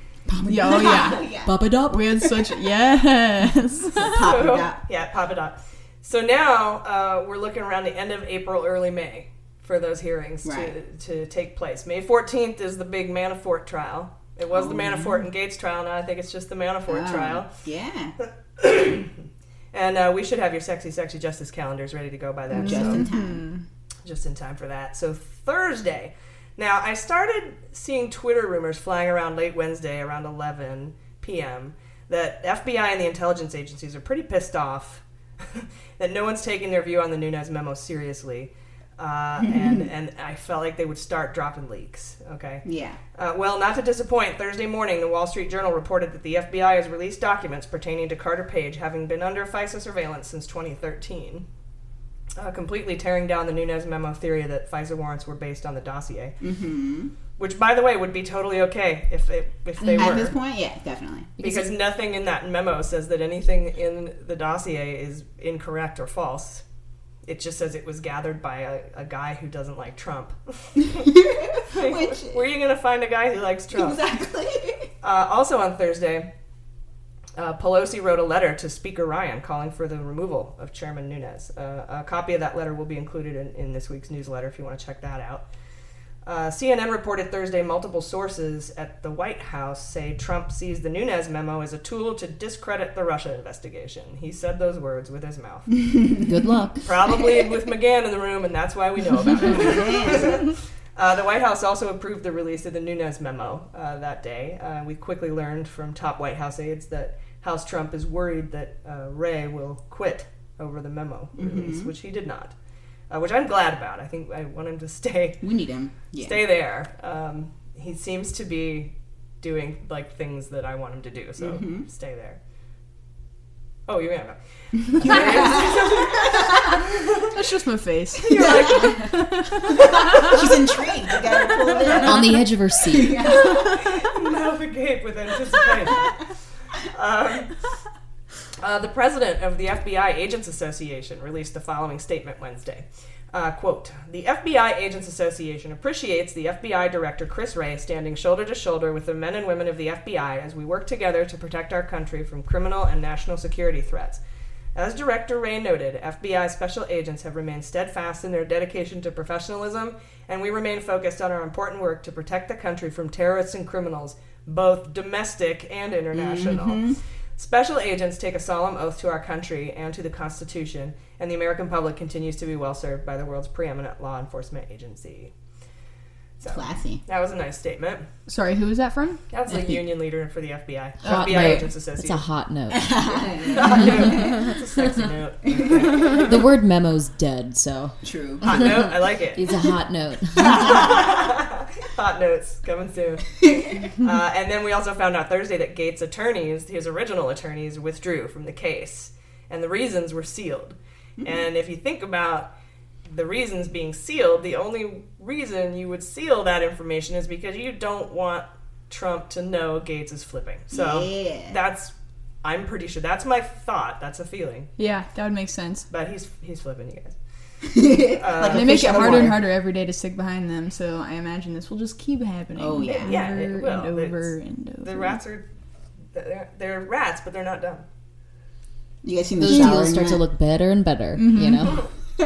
Speaker 6: Yeah, oh yeah. [LAUGHS]
Speaker 5: Bubba
Speaker 6: We had such [LAUGHS] yes.
Speaker 1: So, [LAUGHS] yeah, Papadop. So now uh, we're looking around the end of April, early May for those hearings to,
Speaker 7: Right.
Speaker 1: to take place. May 14th is the big Manafort trial. It was the Manafort and Gates trial. Now I think it's just the Manafort
Speaker 7: Oh,
Speaker 1: trial.
Speaker 7: Yeah. [COUGHS]
Speaker 1: And uh, we should have your sexy, sexy justice calendars ready to go by then.
Speaker 7: Just
Speaker 1: so-
Speaker 7: in time.
Speaker 1: just in time for that. So Thursday. Now I started seeing Twitter rumors flying around late Wednesday around 11 p.m. that FBI and the intelligence agencies are pretty pissed off [LAUGHS] that no one's taking their view on the Nunes memo seriously. Uh, [LAUGHS] and and I felt like they would start dropping leaks. Okay.
Speaker 7: Yeah.
Speaker 1: Uh, well, not to disappoint, Thursday morning, the Wall Street Journal reported that the FBI has released documents pertaining to Carter Page having been under FISA surveillance since 2013, uh, completely tearing down the Nunes memo theory that FISA warrants were based on the dossier.
Speaker 7: Mm-hmm.
Speaker 1: Which, by the way, would be totally okay if it, if they were
Speaker 7: At
Speaker 1: were.
Speaker 7: this point, yeah, definitely.
Speaker 1: because nothing in that memo says that anything in the dossier is incorrect or false. It just says it was gathered by a, a guy who doesn't like Trump. [LAUGHS] [LAUGHS]
Speaker 7: Which-
Speaker 1: Where are you going to find a guy who likes Trump?
Speaker 7: Exactly.
Speaker 1: Uh, also on Thursday, uh, Pelosi wrote a letter to Speaker Ryan calling for the removal of Chairman Nunes. Uh, a copy of that letter will be included in, in this week's newsletter if you want to check that out. Uh, CNN reported Thursday multiple sources at the White House say Trump sees the Nunes memo as a tool to discredit the Russia investigation. He said those words with his mouth. [LAUGHS]
Speaker 5: Good luck.
Speaker 1: Probably with McGahn in the room, and that's why we know about it. [LAUGHS] [LAUGHS] Uh, the White House also approved the release of the Nunes memo uh, that day. Uh, we quickly learned from top White House aides that House Trump is worried that uh, Wray will quit over the memo release,
Speaker 7: Mhm.
Speaker 1: which he did not. Uh, which I'm glad about. I think I want him to [LAUGHS] stay.
Speaker 7: We need him. Yeah.
Speaker 1: Stay there. Um, he seems to be doing like things that I want him to do. So
Speaker 7: Mhm.
Speaker 1: stay there. Oh, you're gonna. [LAUGHS]
Speaker 6: That's just my face. [LAUGHS]
Speaker 7: She's intrigued. You gotta pull it in.
Speaker 5: On the edge of her seat.
Speaker 1: navigate with anticipation. Um, uh, the president of the FBI Agents Association released the following statement Wednesday. Uh, quote, the FBI Agents Association appreciates the FBI Director Chris Wray standing shoulder to shoulder with the men and women of the FBI as we work together to protect our country from criminal and national security threats. As Director Wray noted, FBI special agents have remained steadfast in their dedication to professionalism, and we remain focused on our important work to protect the country from terrorists and criminals, both domestic and international.
Speaker 7: Mhm.
Speaker 1: Special agents take a solemn oath to our country and to the Constitution, and the American public continues to be well served by the world's preeminent law enforcement agency. So,
Speaker 7: Classy.
Speaker 1: That was a nice statement.
Speaker 6: Sorry, who was that from?
Speaker 1: That's the union leader for the FBI.
Speaker 5: Hot
Speaker 1: FBI
Speaker 5: note.
Speaker 1: Agents Association.
Speaker 5: It's a hot note. [LAUGHS]
Speaker 1: Hot note. [LAUGHS] It's a sexy note.
Speaker 5: the word memo's dead, so
Speaker 7: True.
Speaker 1: Hot note. I like it.
Speaker 5: it's a hot note. [LAUGHS]
Speaker 1: Hot notes coming soon. uh, and then we also found out Thursday that Gates' attorneys, his original attorneys, withdrew from the case, and the reasons were sealed. And if you think about the reasons being sealed, the only reason you would seal that information is because you don't want Trump to know Gates is flipping. So
Speaker 7: Yeah.
Speaker 1: that's, I'm pretty sure that's my thought. That's a feeling.
Speaker 6: Yeah, that would make sense.
Speaker 1: But he's he's flipping, you guys. [LAUGHS]
Speaker 7: Uh, like
Speaker 6: they make it harder and harder every day to stick behind them, so I imagine this will just keep happening.
Speaker 7: Oh, yeah.
Speaker 6: over
Speaker 1: Yeah, it will.
Speaker 6: and over
Speaker 1: It's-
Speaker 6: and over.
Speaker 1: The rats are they're, they're rats, but they're not dumb.
Speaker 7: You guys seen the
Speaker 5: Those
Speaker 7: shower?
Speaker 5: deals start to look better and better, you mm-hmm. know? [LAUGHS] [LAUGHS]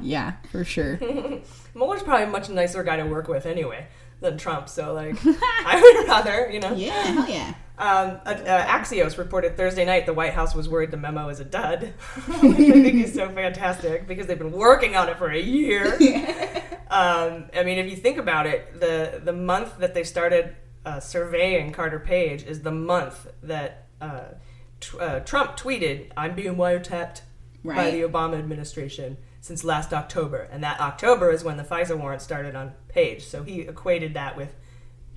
Speaker 6: Yeah, for sure. [LAUGHS]
Speaker 1: Mueller's probably a much nicer guy to work with anyway than Trump. So like, [LAUGHS] I would rather, you know.
Speaker 7: Yeah, hell yeah.
Speaker 1: Um, uh, uh, Axios reported Thursday night the White House was worried the memo is a dud, which I think is so fantastic because they've been working on it for a year. Um, I mean, if you think about it, the the month that they started uh, surveying Carter Page is the month that uh, tr- uh, Trump tweeted, "I'm being wiretapped by the Obama administration since last October," and that October is when the FISA warrant started on Page. So he equated that with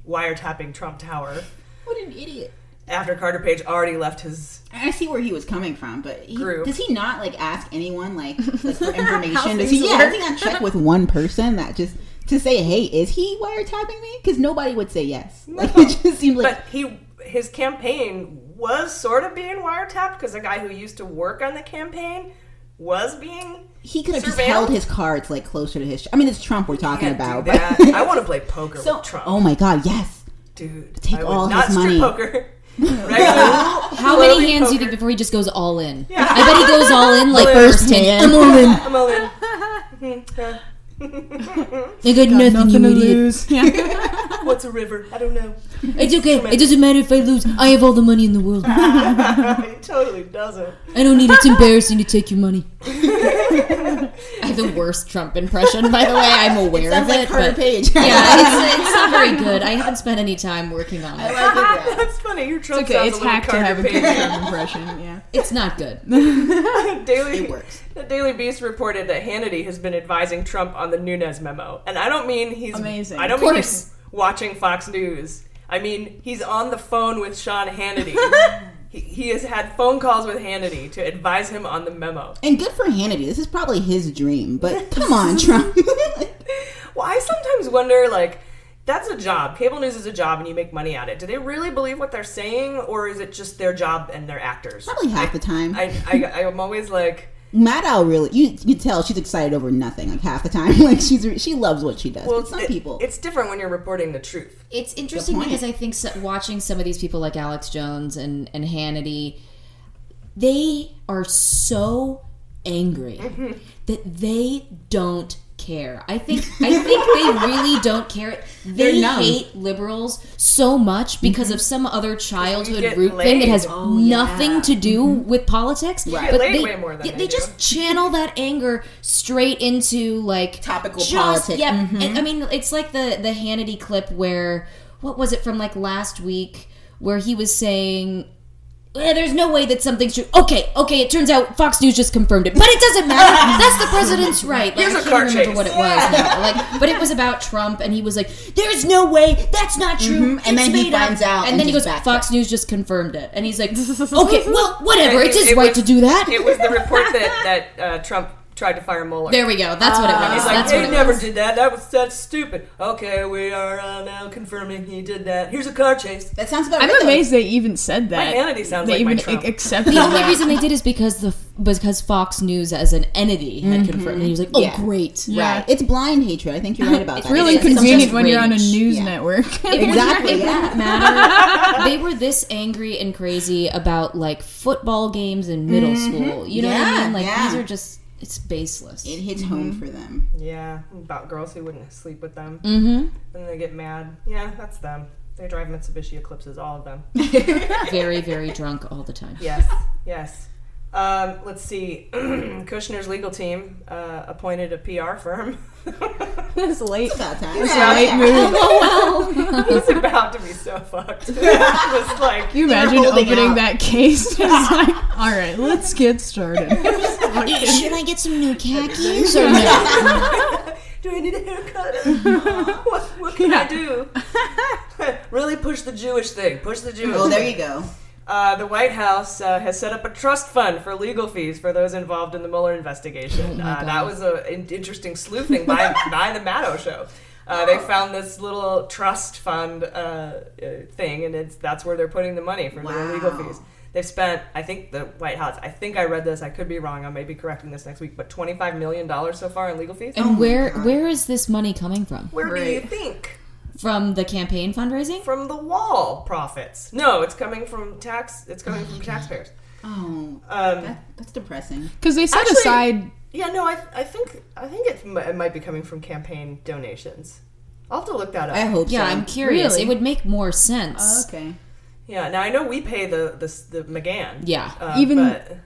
Speaker 1: wiretapping Trump Tower.
Speaker 7: What an idiot.
Speaker 1: after Carter Page already left his.
Speaker 7: I see where he was coming from, but he,
Speaker 1: Group.
Speaker 7: does he not like ask anyone like, [LAUGHS] like for information? does he? Yeah,
Speaker 1: work?
Speaker 7: does he not check with one person that just to say, "Hey, is he wiretapping me?" Because nobody would say yes. Like it just seems like
Speaker 1: But he his campaign was sort of being wiretapped because the guy who used to work on the campaign was being.
Speaker 7: he could have just held his cards like closer to his. I mean, it's Trump we're talking
Speaker 1: Can't do
Speaker 7: about,
Speaker 1: that.
Speaker 7: but
Speaker 1: I [LAUGHS] want to play poker
Speaker 7: So-
Speaker 1: with Trump.
Speaker 7: oh my god, yes,
Speaker 1: dude,
Speaker 7: take
Speaker 1: I
Speaker 7: all
Speaker 1: not
Speaker 7: his
Speaker 1: strip
Speaker 7: money.
Speaker 1: poker. [LAUGHS] Regular,
Speaker 5: How many hands do you think before he just goes all in?
Speaker 1: Yeah.
Speaker 5: I bet he goes all in like
Speaker 1: Like
Speaker 5: first
Speaker 7: first
Speaker 5: hand.
Speaker 7: hand. [LAUGHS]
Speaker 5: I'm all in.
Speaker 1: I'm all in. Yeah.
Speaker 5: I got, nothing,
Speaker 6: Nothing
Speaker 5: you
Speaker 6: to
Speaker 5: idiot.
Speaker 6: lose. Yeah.
Speaker 1: What's a river? I don't know. [LAUGHS]
Speaker 5: It's okay. It doesn't matter if I lose. I have all the money in the world. I [LAUGHS]
Speaker 1: it totally doesn't.
Speaker 5: I don't need it. It's embarrassing to take your money. I have the worst Trump impression, by the way. I'm aware
Speaker 7: sounds
Speaker 5: of
Speaker 7: like
Speaker 5: it.
Speaker 7: Carter
Speaker 5: but
Speaker 7: Page.
Speaker 5: yeah, [LAUGHS] it's, it's not very good. I haven't spent any time working on it. I like it.
Speaker 1: That's funny. Your Trump
Speaker 6: okay,
Speaker 1: sounds
Speaker 6: it's
Speaker 1: a little
Speaker 6: hacked to have a
Speaker 1: Page.
Speaker 6: good Trump impression. Yeah.
Speaker 5: It's not good.
Speaker 1: Daily
Speaker 7: It works.
Speaker 1: The Daily Beast reported that Hannity has been advising Trump on the Nunes memo, and I don't mean he's
Speaker 6: Amazing.
Speaker 1: I don't
Speaker 5: Of
Speaker 1: mean
Speaker 5: course.
Speaker 1: he's watching Fox News. I mean he's on the phone with Sean Hannity. [LAUGHS] he, he has had phone calls with Hannity to advise him on the memo.
Speaker 7: and good for Hannity. This is probably his dream, but [LAUGHS] come on, Trump. [LAUGHS]
Speaker 1: Well, I sometimes wonder, like, that's a job. Cable news is a job, and you make money at it. Do they really believe what they're saying, or is it just their job and they're actors?
Speaker 7: probably half the time.
Speaker 1: I, I, I'm always like,
Speaker 7: Maddow really, you, you can tell she's excited over nothing. Like half the time, [LAUGHS] like she's she loves what she does.
Speaker 1: well,
Speaker 7: but some
Speaker 1: it-
Speaker 7: people,
Speaker 1: it's different when you're reporting the truth.
Speaker 5: It's interesting because I think so, watching some of these people like Alex Jones and, and Hannity, they are so angry
Speaker 1: Mm-hmm. [LAUGHS]
Speaker 5: that they don't care. I think I think they really don't care. [LAUGHS] They
Speaker 7: They're numb.
Speaker 5: hate liberals so much because of some other childhood
Speaker 1: get
Speaker 5: root thing that has
Speaker 7: Oh, yeah.
Speaker 5: nothing to do with politics.
Speaker 7: Right.
Speaker 1: get laid
Speaker 5: they,
Speaker 1: way more than
Speaker 5: yeah,
Speaker 1: I
Speaker 5: they just channel that anger straight into like
Speaker 7: Topical
Speaker 5: just,
Speaker 7: politics.
Speaker 5: Yeah,
Speaker 7: Mhm.
Speaker 5: and, I mean, it's like the the Hannity clip where what was it from like last week where he was saying. "Eh, there's no way that something's true. Okay, okay. It turns out Fox News just confirmed it, but it doesn't matter. [LAUGHS] That's the president's right. Like,
Speaker 1: Here's
Speaker 5: I
Speaker 1: a
Speaker 5: can't remember
Speaker 1: chase.
Speaker 5: what it was now. [LAUGHS] Like, but it was about Trump, and he was like, "There's no way. That's not true."
Speaker 7: Mhm. And then he
Speaker 5: made up."
Speaker 7: finds out
Speaker 5: and,
Speaker 7: and
Speaker 5: then he goes, "Fox News just confirmed it," and he's like, [LAUGHS] "Okay, well, whatever. It's his
Speaker 1: it
Speaker 5: right
Speaker 1: was-
Speaker 5: to do that."
Speaker 1: It was the report that that uh, Trump tried to fire Mueller.
Speaker 5: There we go. That's what it was.
Speaker 1: He's like,
Speaker 5: That's
Speaker 1: he
Speaker 5: what it
Speaker 1: never
Speaker 5: was.
Speaker 1: did that. That was that's stupid. Okay, we are uh, now confirming he did that. Here's a car chase.
Speaker 7: that sounds about
Speaker 6: I'm
Speaker 7: right. though.
Speaker 6: amazed they even said that.
Speaker 1: Hannity sounds
Speaker 6: they
Speaker 1: like my
Speaker 6: even
Speaker 1: Trump.
Speaker 6: ac- accepted [LAUGHS]
Speaker 5: The only
Speaker 6: that.
Speaker 5: reason they did is because the because Fox News as an entity had confirmed. And he was like, "Oh,
Speaker 7: Yeah.
Speaker 5: great."
Speaker 6: Yeah.
Speaker 7: Right. It's blind hatred. I think you're right about [LAUGHS]
Speaker 6: It's
Speaker 7: that.
Speaker 6: really
Speaker 7: It's- it's
Speaker 6: convenient when you're on a
Speaker 5: rage.
Speaker 6: news
Speaker 7: Yeah.
Speaker 6: network. [LAUGHS]
Speaker 7: Exactly.
Speaker 5: It
Speaker 7: Yeah.
Speaker 5: wouldn't matter. they were this angry and crazy about like football games in middle school. You know what I
Speaker 7: Yeah,
Speaker 5: mean? Like
Speaker 7: yeah.
Speaker 5: these are just it's baseless.
Speaker 7: It hits home for them.
Speaker 1: Yeah, about girls who wouldn't sleep with them.
Speaker 5: mm-hmm.
Speaker 1: And they get mad. Yeah, that's them. They drive Mitsubishi Eclipses, all of them. [LAUGHS]
Speaker 5: Very very drunk all the time.
Speaker 1: Yes, yes. Um, let's see. [CLEARS THROAT] Kushner's legal team uh, appointed a PR firm. [LAUGHS]
Speaker 6: it's late.
Speaker 7: that time.
Speaker 6: It's a late move.
Speaker 5: Oh
Speaker 1: He's about to be so fucked. [LAUGHS] it was like,
Speaker 6: Can you imagine opening
Speaker 7: out.
Speaker 6: that case? It's like, all right, let's get started. [LAUGHS]
Speaker 5: Should I get some new khakis or no?
Speaker 1: do I need a haircut? what, what can I do? really push the Jewish thing. Push the Jewish.
Speaker 7: Oh, there you go.
Speaker 1: Uh, the White House uh, has set up a trust fund for legal fees for those involved in the Mueller investigation. uh, that was an interesting sleuthing by, [LAUGHS] by the Maddow show. Uh, they found this little trust fund uh, uh, thing, and it's that's where they're putting the money for their legal fees. They've spent, I think, the White House. I think I read this. I could be wrong. I may be correcting this next week, but twenty-five million dollars so far in legal fees.
Speaker 5: And where where is this money coming from?
Speaker 1: Where do you think?
Speaker 5: From the campaign fundraising?
Speaker 1: From the wall profits? No, it's coming from tax. It's coming from taxpayers.
Speaker 7: Oh,
Speaker 1: Um,
Speaker 7: that, that's depressing.
Speaker 6: Because they set
Speaker 1: Actually-
Speaker 6: aside.
Speaker 1: Yeah, no, I, I think I think it, mi- it might be coming from campaign donations. I'll have to look that up.
Speaker 7: I hope
Speaker 5: Yeah,
Speaker 7: so.
Speaker 5: I'm curious.
Speaker 6: Really?
Speaker 5: It would make more sense.
Speaker 7: Oh, okay.
Speaker 1: Yeah, now I know we pay the the, the McGahn.
Speaker 5: Yeah.
Speaker 1: uh,
Speaker 6: Even-
Speaker 1: but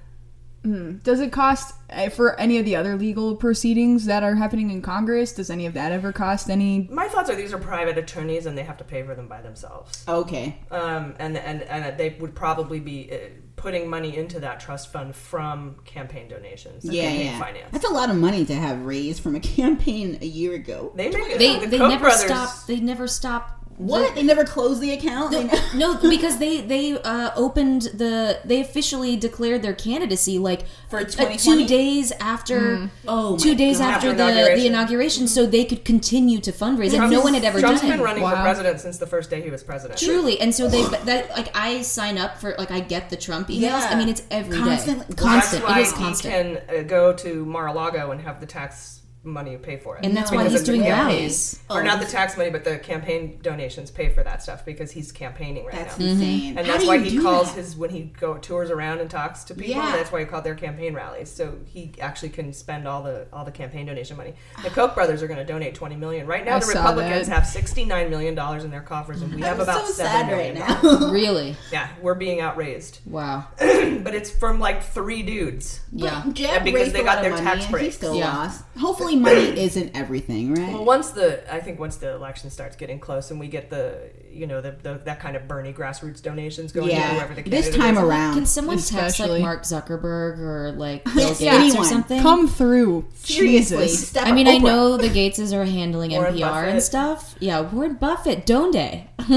Speaker 6: Hmm, Does it cost uh, for any of the other legal proceedings that are happening in Congress? Does any of that ever cost any?
Speaker 1: my thoughts are these are private attorneys and they have to pay for them by themselves.
Speaker 7: Okay.
Speaker 1: Um, and and and they would probably be uh, putting money into that trust fund from campaign donations.
Speaker 7: Yeah,
Speaker 1: campaign
Speaker 7: yeah.
Speaker 1: Finance.
Speaker 7: That's a lot of money to have raised from a [LAUGHS] campaign a year ago.
Speaker 1: They make
Speaker 5: They
Speaker 1: the
Speaker 5: they never stop. They never stop
Speaker 7: What? They never closed the account. They [LAUGHS]
Speaker 5: no, because they they uh, opened the they officially declared their candidacy like
Speaker 7: For
Speaker 5: uh, two days after
Speaker 7: Oh
Speaker 5: two days
Speaker 7: God.
Speaker 5: after,
Speaker 1: After
Speaker 5: the
Speaker 1: inauguration.
Speaker 5: the inauguration, so they could continue to fundraise, and no one had ever
Speaker 1: Trump's
Speaker 5: done Trump's
Speaker 1: been
Speaker 5: it.
Speaker 1: running for president since the first day he was president.
Speaker 5: Truly, and so they that like I sign up for like I get the Trump emails.
Speaker 7: Yeah.
Speaker 5: I mean, it's every day,
Speaker 7: Constantly-
Speaker 5: constant.
Speaker 1: That's why
Speaker 5: It is
Speaker 1: he
Speaker 5: constant.
Speaker 1: can uh, go to Mar-a-Lago and have the tax money you pay for it.
Speaker 5: And that's why
Speaker 1: Because
Speaker 5: he's
Speaker 1: of the
Speaker 5: doing
Speaker 1: campaign.
Speaker 5: rallies.
Speaker 1: Or
Speaker 7: Oh.
Speaker 1: not the oh. tax money, but the campaign donations pay for that stuff because he's campaigning right
Speaker 7: That's
Speaker 1: now.
Speaker 7: That's insane.
Speaker 1: And
Speaker 7: How
Speaker 1: that's
Speaker 7: do
Speaker 1: why
Speaker 7: you
Speaker 1: he
Speaker 7: do
Speaker 1: calls
Speaker 7: that?
Speaker 1: his when he go tours around and talks to people.
Speaker 7: Yeah.
Speaker 1: That's why he called their campaign rallies. So he actually can spend all the all the campaign donation money. The Koch brothers are going to donate twenty million. Right now,
Speaker 6: I
Speaker 1: the Republicans
Speaker 6: that.
Speaker 1: have sixty nine million dollars in their coffers, and we have
Speaker 7: I'm
Speaker 1: about
Speaker 7: so
Speaker 1: seven
Speaker 7: sad
Speaker 1: million.
Speaker 7: right now. [LAUGHS]
Speaker 5: Really?
Speaker 1: Yeah, we're being outraised,
Speaker 5: Wow. [CLEARS THROAT]
Speaker 1: but it's from like three dudes.
Speaker 5: Yeah.
Speaker 7: Jeb
Speaker 1: And because
Speaker 7: raised
Speaker 1: they
Speaker 7: a
Speaker 1: got
Speaker 7: lot
Speaker 1: their
Speaker 7: of
Speaker 1: tax
Speaker 7: money
Speaker 1: breaks.
Speaker 7: He still
Speaker 5: Yeah.
Speaker 7: lost. Hopefully, money [CLEARS THROAT] isn't everything, right?
Speaker 1: Well, once the I think once the election starts getting close and we get the you know the, the that kind of Bernie grassroots donations going
Speaker 7: Yeah.
Speaker 1: to whoever the
Speaker 7: This time
Speaker 1: is.
Speaker 7: around.
Speaker 5: Can someone text like Mark Zuckerberg or like [LAUGHS] Bill Gates
Speaker 7: Yeah,
Speaker 5: or something?
Speaker 6: Come through.
Speaker 7: Seriously,
Speaker 6: Jesus.
Speaker 5: I mean,
Speaker 7: up.
Speaker 5: I know the Gateses are handling
Speaker 1: Warren
Speaker 5: NPR
Speaker 1: Buffett.
Speaker 5: and stuff. Yeah, Warren Buffett, don't they? [LAUGHS]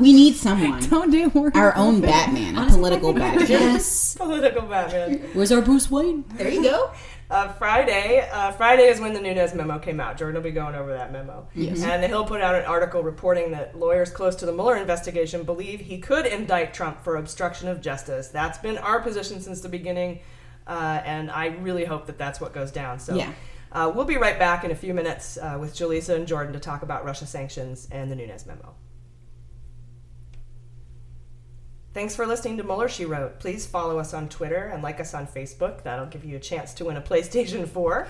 Speaker 7: we need someone. [LAUGHS]
Speaker 6: Don't do work.
Speaker 7: Our own Batman, a political Batman.
Speaker 5: yes.
Speaker 1: political Batman.
Speaker 5: Where's our Bruce Wayne?
Speaker 7: There you go.
Speaker 1: Uh, Friday, uh, Friday is when the Nunes memo came out. Jordan will be going over that memo, and he'll put out an article reporting that lawyers close to the Mueller investigation believe he could indict Trump for obstruction of justice. That's been our position since the beginning, uh, and I really hope that that's what goes down. So.
Speaker 7: Yeah.
Speaker 1: Uh, we'll be right back in a few minutes uh, with Jaleesa and Jordan to talk about Russia sanctions and the Nunes memo. Thanks for listening to Mueller, She Wrote. Please follow us on Twitter and like us on Facebook. That'll give you a chance to win a PlayStation [LAUGHS] 4.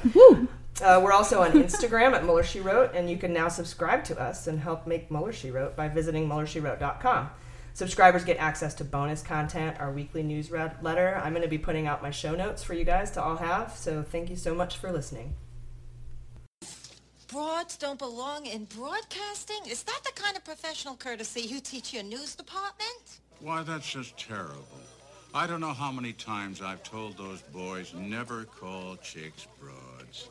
Speaker 1: Uh, we're also on Instagram at Mueller, She Wrote, and you can now subscribe to us and help make Mueller, She Wrote by visiting MuellerSheWrote.com. Subscribers get access to bonus content, our weekly newsletter. I'm going to be putting out my show notes for you guys to all have, so thank you so much for listening.
Speaker 8: Broads don't belong in broadcasting? Is that the kind of professional courtesy you teach your news department?
Speaker 9: Why, that's just terrible. I don't know how many times I've told those boys never call chicks broads.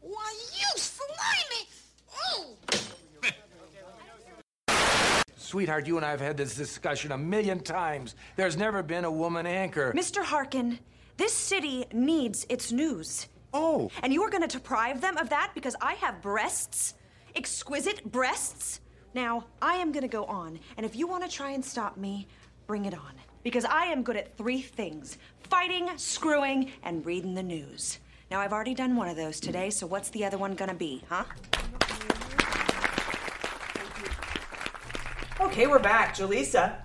Speaker 8: Why, you slimy! Oh!
Speaker 10: Sweetheart, you and I have had this discussion a million times. There's never been a woman anchor.
Speaker 11: Mr. Harkin, this city needs its news.
Speaker 10: Oh.
Speaker 11: And you are going to deprive them of that because I have breasts? Exquisite breasts? Now, I am going to go on, and if you want to try and stop me, bring it on. Because I am good at three things fighting, screwing, and reading the news. Now, I've already done one of those today, so what's the other one going to be, huh?
Speaker 1: Okay, we're back. Jaleesa,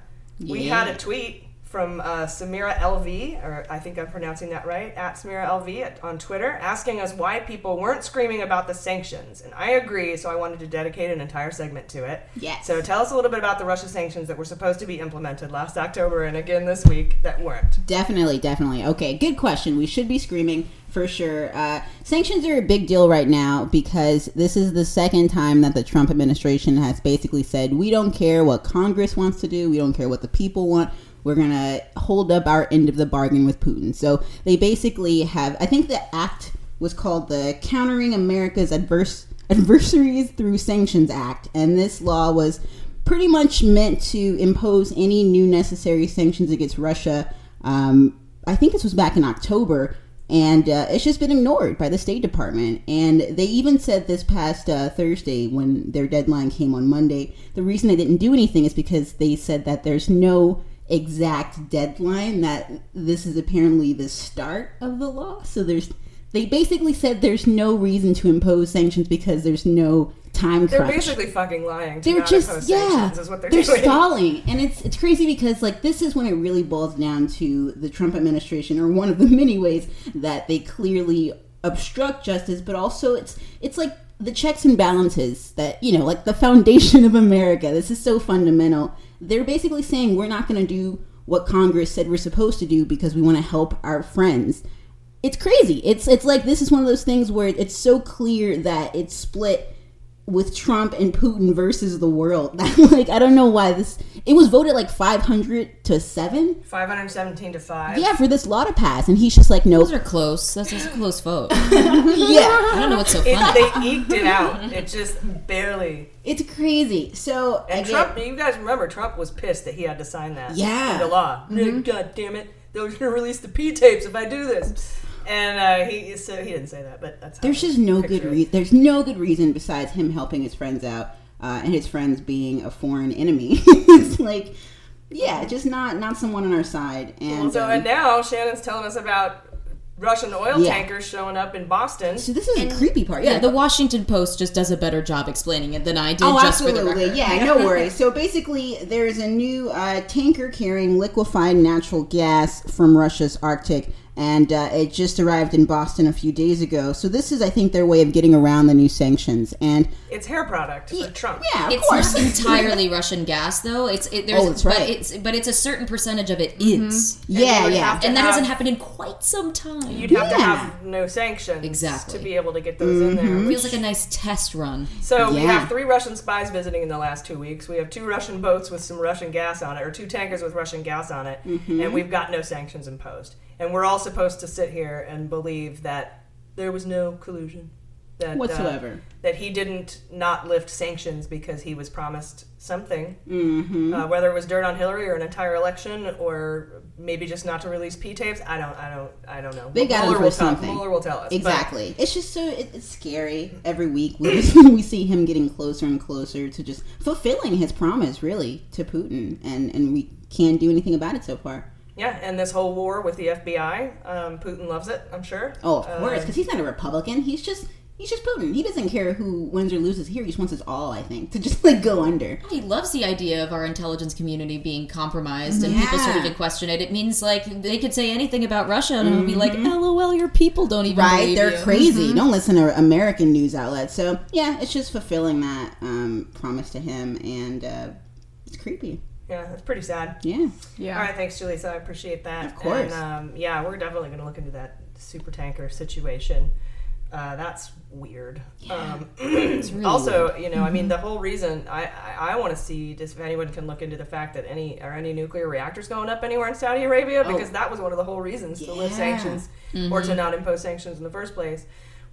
Speaker 1: we had a tweet from uh, Samira LV, or I think I'm pronouncing that right, at Samira LV at, on Twitter, asking us why people weren't screaming about the sanctions. And I agree, so I wanted to dedicate an entire segment to it.
Speaker 7: Yes.
Speaker 1: So tell us a little bit about the Russia sanctions that were supposed to be implemented last October and again this week that weren't.
Speaker 7: Definitely, definitely. Okay, good question. We should be screaming for sure. Uh, sanctions are a big deal right now because this is the second time that the Trump administration has basically said, we don't care what Congress wants to do, we don't care what the people want. We're going to hold up our end of the bargain with Putin. So they basically have, I think the act was called the Countering America's Adverse [LAUGHS] Adversaries Through Sanctions Act. And this law was pretty much meant to impose any new necessary sanctions against Russia. Um, I think this was back in October, and uh, it's just been ignored by the State Department. And they even said this past uh, Thursday, when their deadline came on Monday, the reason they didn't do anything is because they said that there's no exact deadline, that this is apparently the start of the law. So there's. They basically said there's no reason to impose sanctions because there's no time
Speaker 1: They're
Speaker 7: crunch
Speaker 1: basically fucking lying. To
Speaker 7: they're
Speaker 1: not
Speaker 7: just
Speaker 1: impose
Speaker 7: yeah
Speaker 1: sanctions is what they're,
Speaker 7: they're
Speaker 1: doing.
Speaker 7: stalling and it's it's crazy because like this is when it really boils down to the trump administration or one of the [LAUGHS] many ways that they clearly obstruct justice but also it's it's like the checks and balances that you know like the foundation of america this is so fundamental they're basically saying we're not going to do what congress said we're supposed to do because we want to help our friends. It's crazy. It's it's like this is one of those things where it's so clear that it's split with Trump and Putin versus the world. [LAUGHS] like I don't know why this it was voted like 500 to 7
Speaker 1: 517 to 5.
Speaker 7: yeah for this law to pass and he's just like nope
Speaker 5: Those are close. That's a close vote. [LAUGHS]
Speaker 7: yeah
Speaker 5: I don't know what's so
Speaker 1: It, they eked it out. It just barely.
Speaker 7: it's crazy so
Speaker 1: And
Speaker 7: I get-
Speaker 1: Trump, you guys remember, Trump was pissed that he had to sign that
Speaker 7: Yeah.
Speaker 1: into law.
Speaker 7: Mhm.
Speaker 1: God damn it. They were going to release the P tapes if I do this. And uh, he so he didn't say that, but that's how
Speaker 7: there's just no good reason there's no good reason besides him helping his friends out uh, and his friends being a foreign enemy [LAUGHS] it's like yeah just not not someone on our side and
Speaker 1: Well, so
Speaker 7: um,
Speaker 1: and now Shannon's telling us about Russian oil
Speaker 7: Yeah.
Speaker 1: tankers showing up in Boston.
Speaker 7: so this is the creepy part
Speaker 5: Yeah,
Speaker 7: yeah
Speaker 5: the Washington Post just does a better job explaining it than I did.
Speaker 7: Oh,
Speaker 5: just For the
Speaker 7: absolutely. Yeah, no worries. So basically, there's a new uh, tanker carrying liquefied natural gas from Russia's Arctic, and uh, it just arrived in Boston a few days ago. So this is, I think, their way of getting around the new sanctions. And
Speaker 1: It's hair product for Trump.
Speaker 7: yeah, of
Speaker 5: it's
Speaker 7: course.
Speaker 5: not [LAUGHS] entirely Russian gas, though. It's it, there's,
Speaker 7: Oh, that's
Speaker 5: but
Speaker 7: right.
Speaker 5: it's but it's a certain percentage of it is.
Speaker 7: Yeah,
Speaker 1: And you would
Speaker 7: yeah.
Speaker 5: and that
Speaker 1: have-
Speaker 5: hasn't happened in quite some time.
Speaker 1: You'd have to have no sanctions
Speaker 5: Exactly.
Speaker 1: to be able to get those in
Speaker 7: Mm-hmm.
Speaker 1: there.
Speaker 5: feels like a nice test run.
Speaker 1: So we have three Russian spies visiting in the last two weeks. We have two Russian boats with some Russian gas on it, or two tankers with Russian gas on it,
Speaker 7: Mm-hmm.
Speaker 1: and we've got no sanctions imposed. And we're all supposed to sit here and believe that there was no collusion. That, uh,
Speaker 7: Whatsoever.
Speaker 1: that he didn't not lift sanctions because he was promised something,
Speaker 7: Mhm.
Speaker 1: uh, whether it was dirt on Hillary or an entire election, or maybe just not to release P tapes. I don't, I don't, I don't know.
Speaker 7: They got him
Speaker 1: Mueller
Speaker 7: for
Speaker 1: will tell,
Speaker 7: something.
Speaker 1: Mueller will tell us But-
Speaker 7: Exactly. It's just so it, it's scary. Every week we [LAUGHS] [LAUGHS] we see him getting closer and closer to just fulfilling his promise, really, to Putin, and and we can't do anything about it so far.
Speaker 1: Yeah, and this whole war with the FBI, um, Putin loves it. I'm sure.
Speaker 7: Oh, of course,
Speaker 1: Uh,
Speaker 7: because he's not a Republican. He's just he's just Putin. He doesn't care who wins or loses here. He just wants us all, I think, to just like go under.
Speaker 5: He loves the idea of our intelligence community being compromised and people
Speaker 7: Yeah.
Speaker 5: starting to question it. It means like they could say anything about Russia and it'll be like, "LOL, your people don't even
Speaker 7: Right? They're
Speaker 5: you."
Speaker 7: crazy. Don't listen to American news outlets. So yeah, it's just fulfilling that um, promise to him, and uh, it's creepy.
Speaker 1: Yeah, it's pretty sad.
Speaker 7: Yeah.
Speaker 6: Yeah.
Speaker 1: All right, thanks, Julie. So I appreciate that.
Speaker 7: Of course.
Speaker 1: And, um, yeah, we're definitely going to look into that super tanker situation. Uh, that's weird. Um, [CLEARS THROAT]
Speaker 5: really
Speaker 1: also, you know, I mean, the whole reason I, I, I want to see just if anyone can look into the fact that any are any nuclear reactors going up anywhere in Saudi Arabia because that was one of the whole reasons to lift
Speaker 7: Oh. Yeah.
Speaker 1: sanctions or to not impose sanctions in the first place.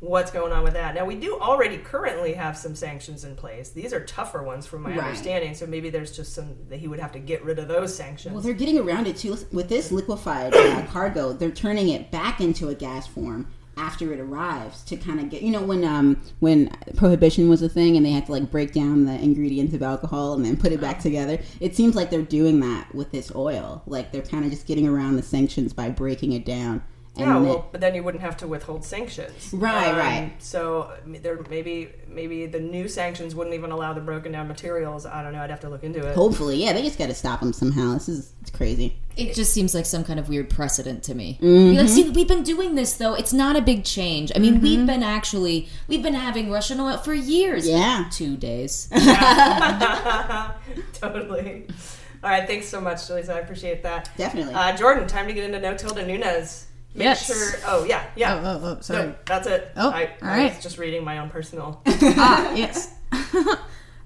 Speaker 1: What's going on with that? Now we do already currently have some sanctions in place. These are tougher ones, from my
Speaker 7: Right.
Speaker 1: understanding. So maybe there's just some that he would have to get rid of those sanctions.
Speaker 7: Well, they're getting around it too. With this liquefied uh, [COUGHS] cargo, they're turning it back into a gas form after it arrives to kind of get you know when um when prohibition was a thing and they had to like break down the ingredients of alcohol and then put it back together it seems like they're doing that with this oil like they're kind of just getting around the sanctions by breaking it down
Speaker 1: Yeah,
Speaker 7: then-
Speaker 1: well, but then you wouldn't have to withhold sanctions.
Speaker 7: Right, right.
Speaker 1: So there maybe maybe the new sanctions wouldn't even allow the broken down materials. I don't know. I'd have to look into it.
Speaker 7: hopefully yeah they just got to stop them somehow this is it's crazy
Speaker 5: It just seems like some kind of weird precedent to me.
Speaker 7: Mhm.
Speaker 5: Like, see, we've been doing this though. It's not a big change. I mean, we've been actually we've been having Russian oil for years.
Speaker 7: Yeah.
Speaker 5: two days. [LAUGHS]
Speaker 1: totally. All right. Thanks so much, Julie. I appreciate that.
Speaker 7: Definitely.
Speaker 1: Uh, Jordan, time to get into No Tilde Nunes. Make
Speaker 6: Yes.
Speaker 1: sure. Oh yeah, yeah.
Speaker 6: Oh, oh, oh, sorry.
Speaker 1: No, that's it.
Speaker 6: Oh,
Speaker 1: I,
Speaker 6: all
Speaker 1: I
Speaker 6: right.
Speaker 1: was just reading my own personal [LAUGHS]
Speaker 6: ah, yes. [LAUGHS]
Speaker 1: por-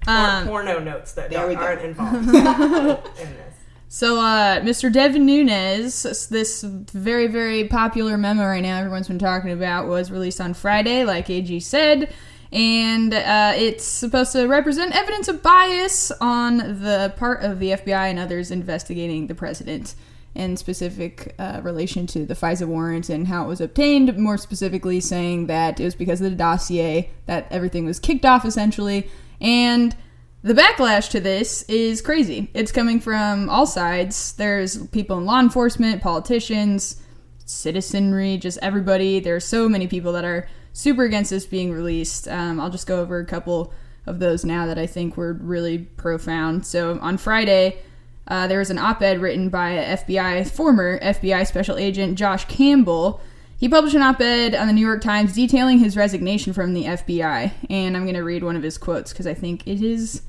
Speaker 6: Um,
Speaker 1: porno notes that
Speaker 7: there we go.
Speaker 1: aren't involved [LAUGHS] in this.
Speaker 6: So, uh, Mr. Devin Nunes, this very, very popular memo right now everyone's been talking about, was released on Friday, like AG said. And uh, it's supposed to represent evidence of bias on the part of the FBI and others investigating the president in specific uh, relation to the FISA warrant and how it was obtained, more specifically saying that it was because of the dossier that everything was kicked off essentially. And the backlash to this is crazy. It's coming from all sides. There's people in law enforcement, politicians, citizenry, just everybody. There are so many people that are super against this being released. Um, I'll just go over a couple of those now that I think were really profound. So on Friday, uh, there was an op ed written by FBI, former FBI special agent Josh Campbell. He published an op ed on the New York Times detailing his resignation from the FBI. And I'm going to read one of his quotes because I think it is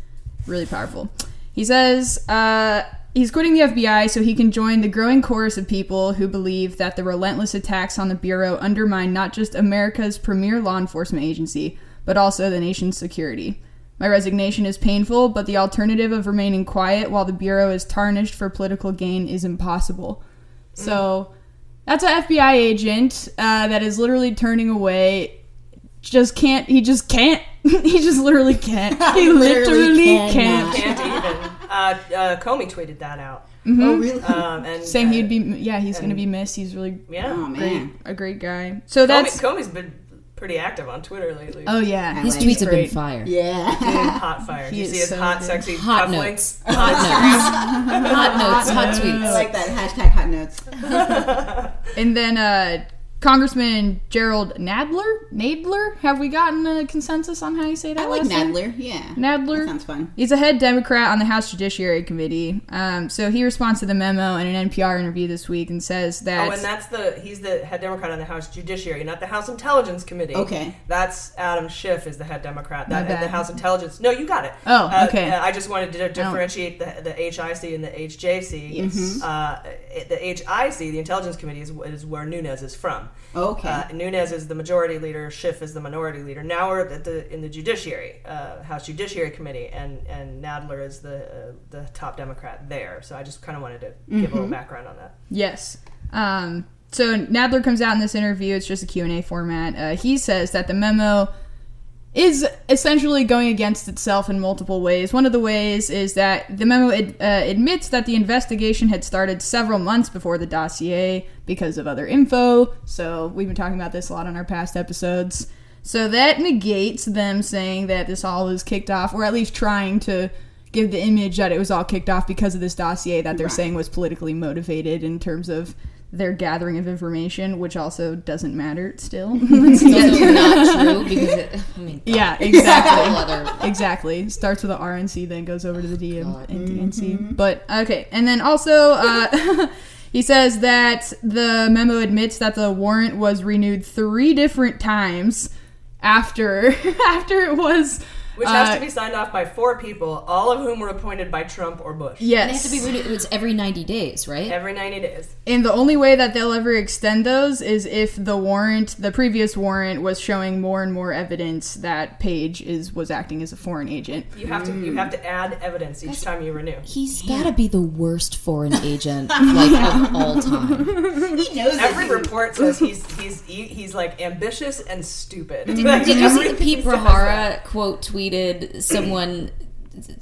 Speaker 6: really powerful. He says, uh, he's quitting the FBI so he can join the growing chorus of people who believe that the relentless attacks on the Bureau undermine not just America's premier law enforcement agency, but also the nation's security. My resignation is painful, but the alternative of remaining quiet while the Bureau is tarnished for political gain is impossible. So that's an FBI agent uh, that is literally turning away. Just can't. He just can't. [LAUGHS] he just literally can't. [LAUGHS] He literally, can't.
Speaker 1: Can't even. Uh, uh, Comey tweeted that out.
Speaker 6: Mhm.
Speaker 7: Oh, really?
Speaker 1: Um, and
Speaker 6: Saying
Speaker 1: uh,
Speaker 6: he'd be. Yeah, he's going to be missed. He's really.
Speaker 1: Yeah. Oh,
Speaker 6: great,
Speaker 7: man.
Speaker 6: a great guy. So that's.
Speaker 1: Comey, Comey's been pretty active on Twitter lately.
Speaker 6: Oh yeah,
Speaker 5: His
Speaker 6: he's
Speaker 5: tweets have been fire.
Speaker 7: Yeah.
Speaker 1: Dude, hot fire. [LAUGHS]
Speaker 6: He
Speaker 1: you see his
Speaker 6: so
Speaker 1: hot,
Speaker 6: good.
Speaker 1: sexy
Speaker 5: Hot
Speaker 1: cufflinks?
Speaker 5: notes.
Speaker 1: on [LAUGHS]
Speaker 5: Hot
Speaker 1: Instagram?
Speaker 5: notes. Hot notes. Hot tweets. [LAUGHS]
Speaker 7: I like that hashtag hot notes.
Speaker 6: And then uh, Congressman Jerrold Nadler, Nadler, have we gotten a consensus on how you say that?
Speaker 7: I like
Speaker 6: last name?
Speaker 7: Nadler. Yeah.
Speaker 6: Nadler.
Speaker 7: That sounds fun.
Speaker 6: He's a head Democrat on the House Judiciary Committee. Um, so he responds to the memo in an NPR interview this week and says that.
Speaker 1: Oh, and that's the he's the head Democrat on the House Judiciary, not the House Intelligence Committee.
Speaker 7: Okay.
Speaker 1: that's Adam Schiff is the head Democrat.
Speaker 6: My
Speaker 1: That the. House Intelligence. No, you got it.
Speaker 6: Oh,
Speaker 1: Uh,
Speaker 6: okay.
Speaker 1: uh, I just wanted to differentiate the the HIC and the HJC.
Speaker 7: Yes.
Speaker 1: Uh, the HIC, the Intelligence Committee, is, is where Nunes is from.
Speaker 7: Okay.
Speaker 1: Uh, Nunes is the majority leader. Schiff is the minority leader. Now we're at the in the Judiciary, uh, House Judiciary Committee, and and Nadler is the uh, the top Democrat there. So I just kind of wanted to give a little background on that.
Speaker 6: Yes. Um, so Nadler comes out in this interview. It's just a Q&A format. Uh, he says that the memo is essentially going against itself in multiple ways. One of the ways is that the memo ad, uh, admits that the investigation had started several months before the dossier because of other info. So we've been talking about this a lot on our past episodes. So that negates them saying that this all was kicked off, or at least trying to give the image that it was all kicked off because of this dossier that they're
Speaker 7: Right.
Speaker 6: saying was politically motivated in terms of their gathering of information, which also doesn't matter still. [LAUGHS]
Speaker 5: It's also not [LAUGHS] true because it, I mean,
Speaker 6: Yeah, exactly. [LAUGHS] Exactly. Starts with the RNC, then goes over to the DM
Speaker 5: God.
Speaker 6: and DNC. But okay, and then also uh, he says that the memo admits that the warrant was renewed three different times after after it was.
Speaker 1: Which has
Speaker 6: uh,
Speaker 1: to be signed off by four people, all of whom were appointed by Trump or Bush.
Speaker 6: Yes.
Speaker 5: And it has to be renewed. It's every 90 days, right?
Speaker 1: Every 90 days.
Speaker 6: And the only way that they'll ever extend those is if the warrant, the previous warrant, was showing more and more evidence that Page is was acting as a foreign agent.
Speaker 1: You have to you have to add evidence each time you renew.
Speaker 5: He's got to be the worst foreign [LAUGHS] agent like of all time.
Speaker 7: He knows
Speaker 1: Every
Speaker 7: it.
Speaker 1: report says he's he's he- he's like ambitious and stupid.
Speaker 5: Did, did you see the Pete
Speaker 1: says
Speaker 5: quote
Speaker 1: that.
Speaker 5: Quote tweeted someone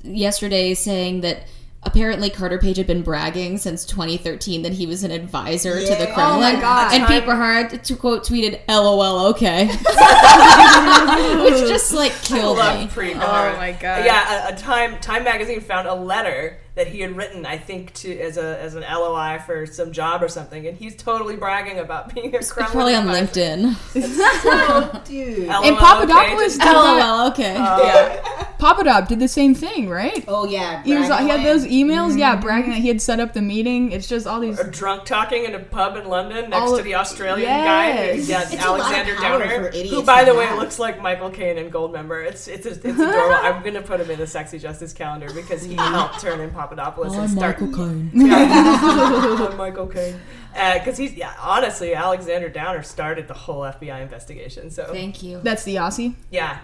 Speaker 5: yesterday saying that apparently Carter Page had been bragging since 2013 that he was an advisor to the
Speaker 7: Yeah.
Speaker 5: Kremlin.
Speaker 1: Oh my God.
Speaker 5: And Preet
Speaker 1: Time-
Speaker 5: Bharara to quote tweeted "LOL, okay," [LAUGHS] which just like
Speaker 1: I
Speaker 5: killed
Speaker 1: love
Speaker 5: me.
Speaker 1: Preet
Speaker 6: Oh my God.
Speaker 1: Yeah, a, a Time Time magazine found a letter that he had written, I think, to as a as an LOI for some job or something, and he's totally bragging about being a Kremlin.
Speaker 5: Probably on
Speaker 1: advisor.
Speaker 5: LinkedIn.
Speaker 7: Dude. [LAUGHS]
Speaker 1: LOL,
Speaker 6: And Papadopoulos
Speaker 1: just-
Speaker 6: did.
Speaker 5: LOL, okay.
Speaker 1: Uh, [LAUGHS] yeah.
Speaker 6: Papadop did the same thing, right?
Speaker 7: Oh yeah.
Speaker 6: He was he had those emails, yeah, mm-hmm. bragging that he had set up the meeting. It's just all these
Speaker 1: Or drunk talking in a pub in London next
Speaker 6: All-
Speaker 1: to the Australian
Speaker 6: Yes.
Speaker 1: guy, who- yeah,
Speaker 7: It's a lot of
Speaker 1: Alexander
Speaker 7: power
Speaker 1: Downer,
Speaker 7: for idiots
Speaker 1: who, by
Speaker 7: to
Speaker 1: the way,
Speaker 7: have.
Speaker 1: looks like Michael Caine in Goldmember. It's it's it's adorable. I'm gonna put him in the sexy justice calendar because he [LAUGHS] helped turn in Papadopoulos and start.
Speaker 5: Caine.
Speaker 1: Yeah, [LAUGHS] [LAUGHS] Michael Caine. Because he's yeah, honestly, Alexander Downer started the whole FBI investigation. So
Speaker 5: Thank you.
Speaker 6: That's the Aussie.
Speaker 1: yeah,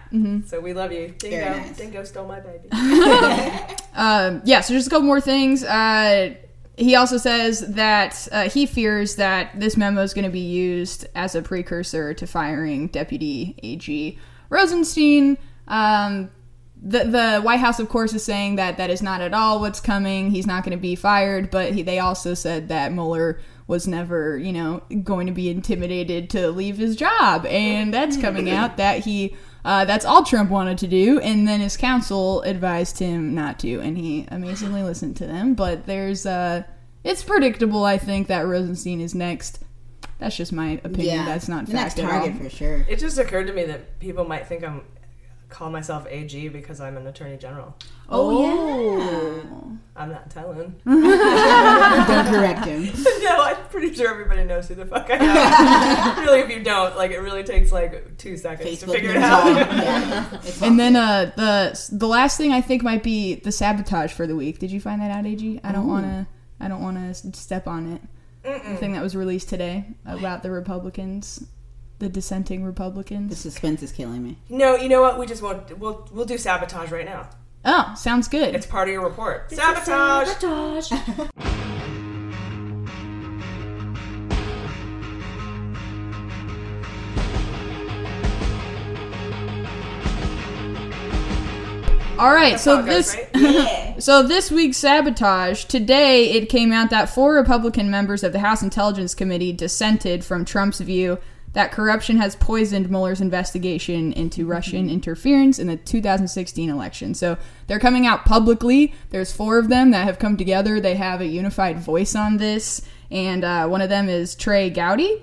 Speaker 1: so we love you, Dingo.
Speaker 7: Very nice.
Speaker 1: Dingo stole my baby. [LAUGHS]
Speaker 6: Um, yeah, so just a couple more things. Uh, he also says that uh, he fears that this memo is going to be used as a precursor to firing Deputy AG Rosenstein. Um, the the White House, of course, is saying that that is not at all what's coming. He's not going to be fired, but he, they also said that Mueller was never, you know, going to be intimidated to leave his job, and that's coming out that he. Uh, that's all Trump wanted to do, and then his counsel advised him not to, and he amazingly listened to them. But there's, uh, it's predictable, I think, that Rosenstein is next. That's just my opinion.
Speaker 7: Yeah.
Speaker 6: That's not
Speaker 7: the
Speaker 6: fact
Speaker 7: next
Speaker 6: at
Speaker 7: target
Speaker 6: all.
Speaker 7: for sure.
Speaker 1: It just occurred to me that people might think I'm call myself AG because I'm an attorney general.
Speaker 7: Oh, yeah.
Speaker 1: I'm not telling.
Speaker 7: yeah. [LAUGHS] Don't correct him. [LAUGHS]
Speaker 1: no, I'm pretty sure everybody knows who the fuck I am. [LAUGHS] really, if you don't, like, it really takes like two seconds to figure it out.
Speaker 7: Yeah.
Speaker 6: And then uh, the the last thing I think might be the sabotage for the week. Did you find that out, Ag? I don't want to. I don't want to step on it. The thing that was released today about the Republicans the dissenting Republicans.
Speaker 7: The suspense is killing me.
Speaker 1: No, you know what? We just won't. We'll we'll do sabotage right now.
Speaker 6: Oh, sounds good.
Speaker 1: It's part of your report. Sabotage.
Speaker 5: Sabotage. [LAUGHS]
Speaker 6: All right,
Speaker 1: That's
Speaker 6: so
Speaker 1: how it goes,
Speaker 6: this
Speaker 1: right? [LAUGHS]
Speaker 6: so this week's sabotage today it came out that four Republican members of the House Intelligence Committee dissented from Trump's view that corruption has poisoned Mueller's investigation into Russian interference in the 2016 election. So they're coming out publicly. There's four of them that have come together. They have a unified voice on this, and uh, one of them is Trey Gowdy.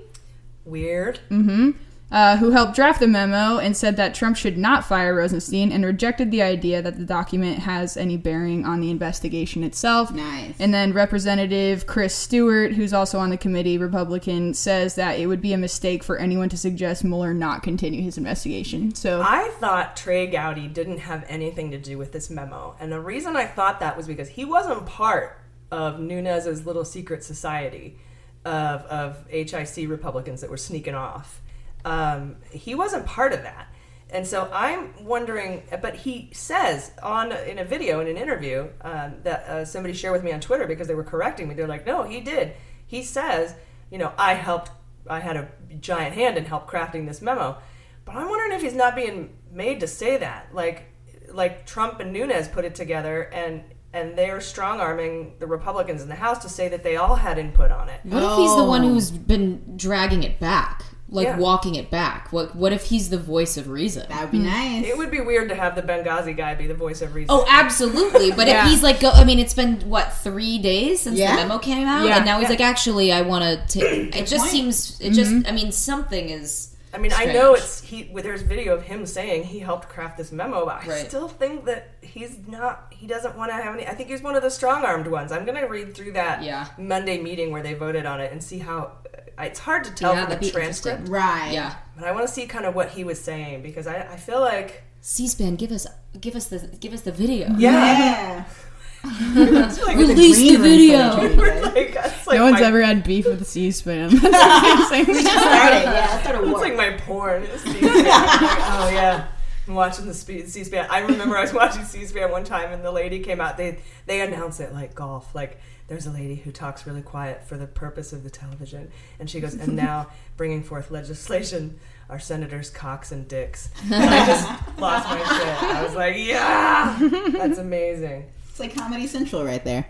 Speaker 1: Weird.
Speaker 6: Mm hmm Uh, who helped draft the memo and said that Trump should not fire Rosenstein and rejected the idea that the document has any bearing on the investigation itself.
Speaker 7: Nice.
Speaker 6: And then Representative Chris Stewart, who's also on the committee, Republican, says that it would be a mistake for anyone to suggest Mueller not continue his investigation. So
Speaker 1: I thought Trey Gowdy didn't have anything to do with this memo. And the reason I thought that was because he wasn't part of Nunes's little secret society of, of HIC Republicans that were sneaking off. Um, he wasn't part of that. And so I'm wondering, but he says on in a video in an interview um, that uh, somebody shared with me on Twitter because they were correcting me. They're like, "No, he did." He says, "You know, I helped. I had a giant hand in help crafting this memo." But I'm wondering if he's not being made to say that, like, like Trump and Nunes put it together, and and they're strong arming the Republicans in the House to say that they all had input on it.
Speaker 5: What if he's the one who's been dragging it back, like
Speaker 1: Yeah.
Speaker 5: walking it back? What What if he's the voice of reason?
Speaker 7: That would be nice.
Speaker 1: It would be weird to have the Benghazi guy be the voice of reason.
Speaker 5: Oh, absolutely. But
Speaker 1: Yeah.
Speaker 5: if he's like, go, I mean, it's been what three days since
Speaker 1: Yeah.
Speaker 5: the memo came out,
Speaker 1: Yeah.
Speaker 5: and now he's
Speaker 1: Yeah.
Speaker 5: like, actually, I want to. take It just
Speaker 1: point.
Speaker 5: seems. It just.
Speaker 1: Mhm.
Speaker 5: I mean, something is.
Speaker 1: I mean, I know it's he. well, There's video of him saying he helped craft this memo, but I
Speaker 5: Right.
Speaker 1: still think that he's not. He doesn't want to have any. I think he's one of the strong-armed ones. I'm gonna read through that
Speaker 5: Yeah.
Speaker 1: Monday meeting where they voted on it and see how. Uh, it's hard to tell
Speaker 5: Yeah,
Speaker 1: from the transcript.
Speaker 5: Right. Yeah.
Speaker 1: But I want to see kind of what he was saying because I, I feel like
Speaker 5: C-SPAN, give us, give us the, give us the video.
Speaker 1: Yeah.
Speaker 5: Release [LAUGHS]
Speaker 1: like
Speaker 5: the
Speaker 1: the
Speaker 5: video. [LAUGHS]
Speaker 1: like, like
Speaker 6: no one's
Speaker 1: my-
Speaker 6: ever had beef with C-SPAN. [LAUGHS] [LAUGHS] That's amazing.
Speaker 1: We just started, yeah, that's It's like my porn. is C-SPAN. Oh yeah, I'm watching the spe- C-SPAN. I remember I was watching C-SPAN one time, and the lady came out. They they announced it like golf. Like there's a lady who talks really quiet for the purpose of the television, and she goes, and now bringing forth legislation. Are senators Cox and Dix? And I just lost my shit. I was like, yeah, that's amazing.
Speaker 7: It's like Comedy Central right there.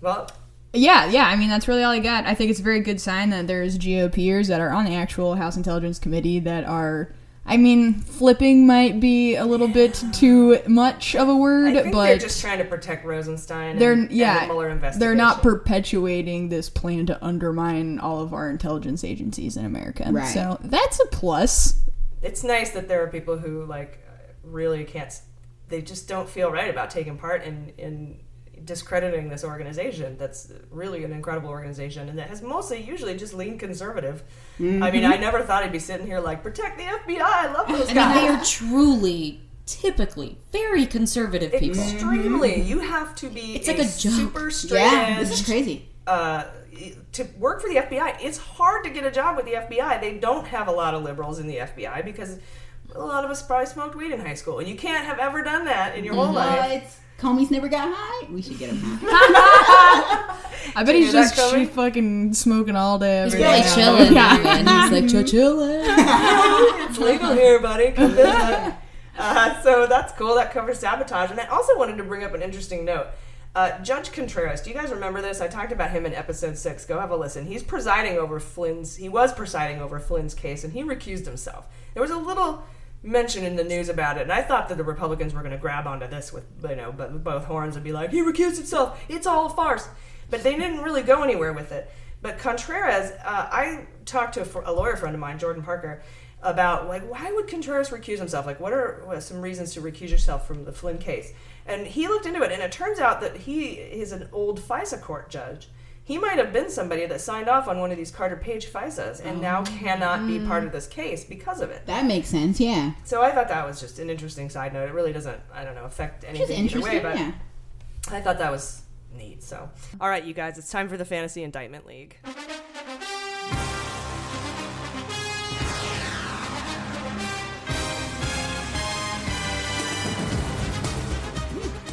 Speaker 1: Well,
Speaker 6: Yeah, yeah. I mean, that's really all I got. I think it's a very good sign that there's GOPers that are on the actual House Intelligence Committee that are. I mean, flipping might be a little bit too much of a word,
Speaker 1: I think
Speaker 6: but
Speaker 1: they're just trying to protect Rosenstein.
Speaker 6: They're
Speaker 1: and
Speaker 6: yeah,
Speaker 1: the Mueller investigation.
Speaker 6: they're not perpetuating this plan to undermine all of our intelligence agencies in America.
Speaker 1: Right.
Speaker 6: So that's a plus.
Speaker 1: it's nice that there are people who like really can't they just don't feel right about taking part in in discrediting this organization that's really an incredible organization and that has mostly usually just leaned conservative. I mean i never thought i'd be sitting here like protect the fbi i love those
Speaker 5: I mean, they are truly, typically, very conservative people.
Speaker 1: extremely. You have to be
Speaker 5: It's like a joke.
Speaker 1: super straight
Speaker 5: Yeah,
Speaker 7: this is crazy.
Speaker 1: uh, to work for the FBI, it's hard to get a job with the FBI. They don't have a lot of liberals in the FBI because a lot of us probably smoked weed in high school, and you can't have ever done that in your whole life.
Speaker 7: What? Comey's never got high. We should get him high. [LAUGHS]
Speaker 6: I bet he's just she fucking smoking all day.
Speaker 5: He's
Speaker 6: every
Speaker 5: probably
Speaker 6: day.
Speaker 5: chilling,
Speaker 6: Yeah.
Speaker 5: man. He's like, chilling. [LAUGHS]
Speaker 1: it's legal here, buddy. Come visit. Uh, so that's cool. That covers sabotage. And I also wanted to bring up an interesting note. Uh, Judge Contreras, do you guys remember this? I talked about him in episode six. Go have a listen. He's presiding over Flynn's. He was presiding over Flynn's case, and he recused himself. There was a little mention in the news about it, and I thought that the Republicans were going to grab onto this with you know, but both horns and be like, he recused himself. It's all a farce. But they didn't really go anywhere with it. But Contreras, uh, I talked to a, a lawyer friend of mine, Jordan Parker, about like why would Contreras recuse himself? Like, what are what are some reasons to recuse yourself from the Flynn case? And he looked into it, and it turns out that he is an old FISA court judge he might have been somebody that signed off on one of these Carter Page FISAs and oh. now cannot be part of mm. this case because of it.
Speaker 7: That makes sense, yeah.
Speaker 1: So I thought that was just an interesting side note. It really doesn't, I don't know, affect anything either way, but
Speaker 7: yeah.
Speaker 1: I thought that was neat. So, all right, you guys, it's time for the Fantasy Indictment League.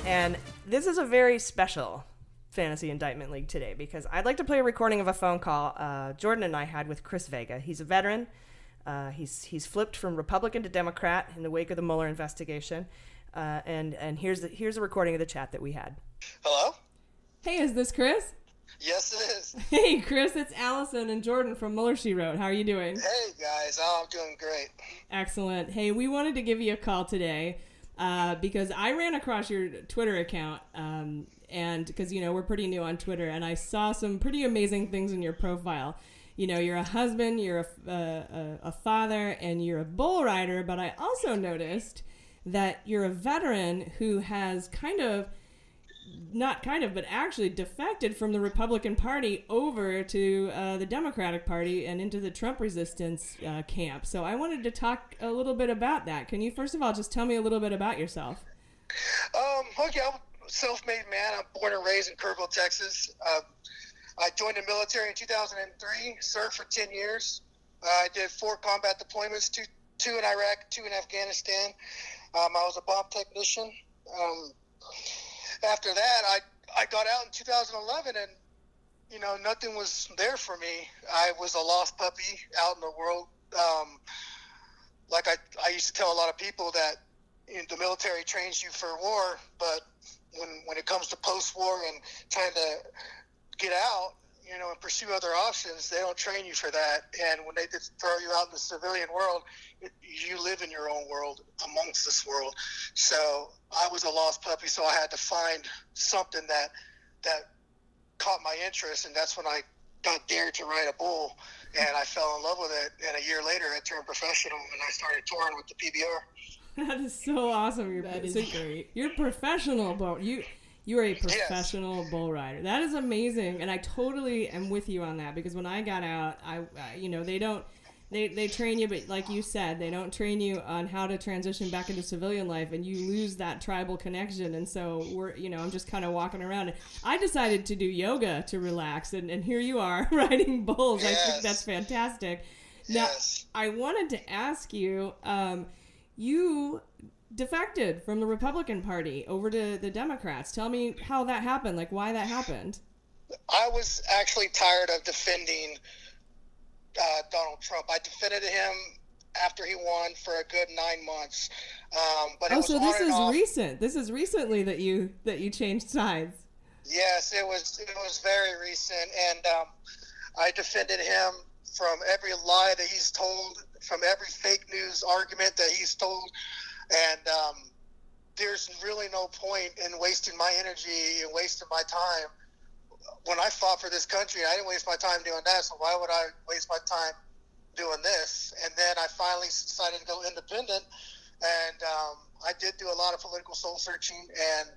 Speaker 12: And this is a very special fantasy indictment league today because I'd like to play a recording of a phone call uh, Jordan and I had with Chris Vega. He's a veteran. Uh, he's he's flipped from Republican to Democrat in the wake of the Mueller investigation. Uh, and and here's the, here's a recording of the chat that we had.
Speaker 13: Hello.
Speaker 1: Hey, is this Chris?
Speaker 13: Yes, it is. [LAUGHS]
Speaker 1: Hey, Chris, it's Allison and Jordan from Mueller She Wrote. How are you doing?
Speaker 13: Hey guys, oh, I'm doing great.
Speaker 1: Excellent. Hey, we wanted to give you a call today uh, because I ran across your Twitter account, um, and because you know we're pretty new on Twitter, and I saw some pretty amazing things in your profile. You know, you're a husband, you're a, a, a father, and you're a bull rider. But I also noticed that you're a veteran who has kind of not kind of, but actually defected from the Republican Party over to uh, the Democratic Party and into the Trump resistance uh, camp. So I wanted to talk a little bit about that. Can you first of all just tell me a little bit about yourself?
Speaker 13: Um, okay, a self-made man. I'm born and raised in Kerrville, Texas. Uh, I joined the military in 2003. Served for 10 years. Uh, I did four combat deployments: two, two in Iraq, two in Afghanistan. Um, I was a bomb technician. Um, after that, I I got out in 2011, and you know nothing was there for me. I was a lost puppy out in the world. Um, like I, I used to tell a lot of people that the military trains you for war, but when when it comes to post-war and trying to get out, you know, and pursue other options, they don't train you for that. And when they just throw you out in the civilian world, it, you live in your own world amongst this world. So I was a lost puppy, so I had to find something that that caught my interest, and that's when I got dared to ride a bull, and I fell in love with it. And a year later, I turned professional, and I started touring with the PBR. [LAUGHS]
Speaker 1: That is so awesome. You're,
Speaker 6: That is
Speaker 1: so
Speaker 6: great.
Speaker 1: You're professional bull. You you are a professional bull rider. That is amazing, and I totally am with you on that because when I got out, I, I you know they don't. They, they train you, but like you said, they don't train you on how to transition back into civilian life, and you lose that tribal connection. And so we're, you know, I'm just kind of walking around. I decided to do yoga to relax, and, and here you are [LAUGHS] riding bulls. I think that's fantastic. Now, I wanted to ask you, um, you defected from the Republican Party over to the Democrats. Tell me how that happened, like why that happened.
Speaker 13: I was actually tired of defending uh, Donald Trump. I defended him after he won for a good nine months. Um, but it
Speaker 1: oh,
Speaker 13: was
Speaker 1: so this is
Speaker 13: off.
Speaker 1: recent. This is recently that you that you changed sides.
Speaker 13: Yes, it was. It was very recent, and um, I defended him from every lie that he's told, from every fake news argument that he's told, and um, there's really no point in wasting my energy and wasting my time. When I fought for this country, I didn't waste my time doing that. So why would I waste my time doing this? And then I finally decided to go independent, and um, I did do a lot of political soul searching, and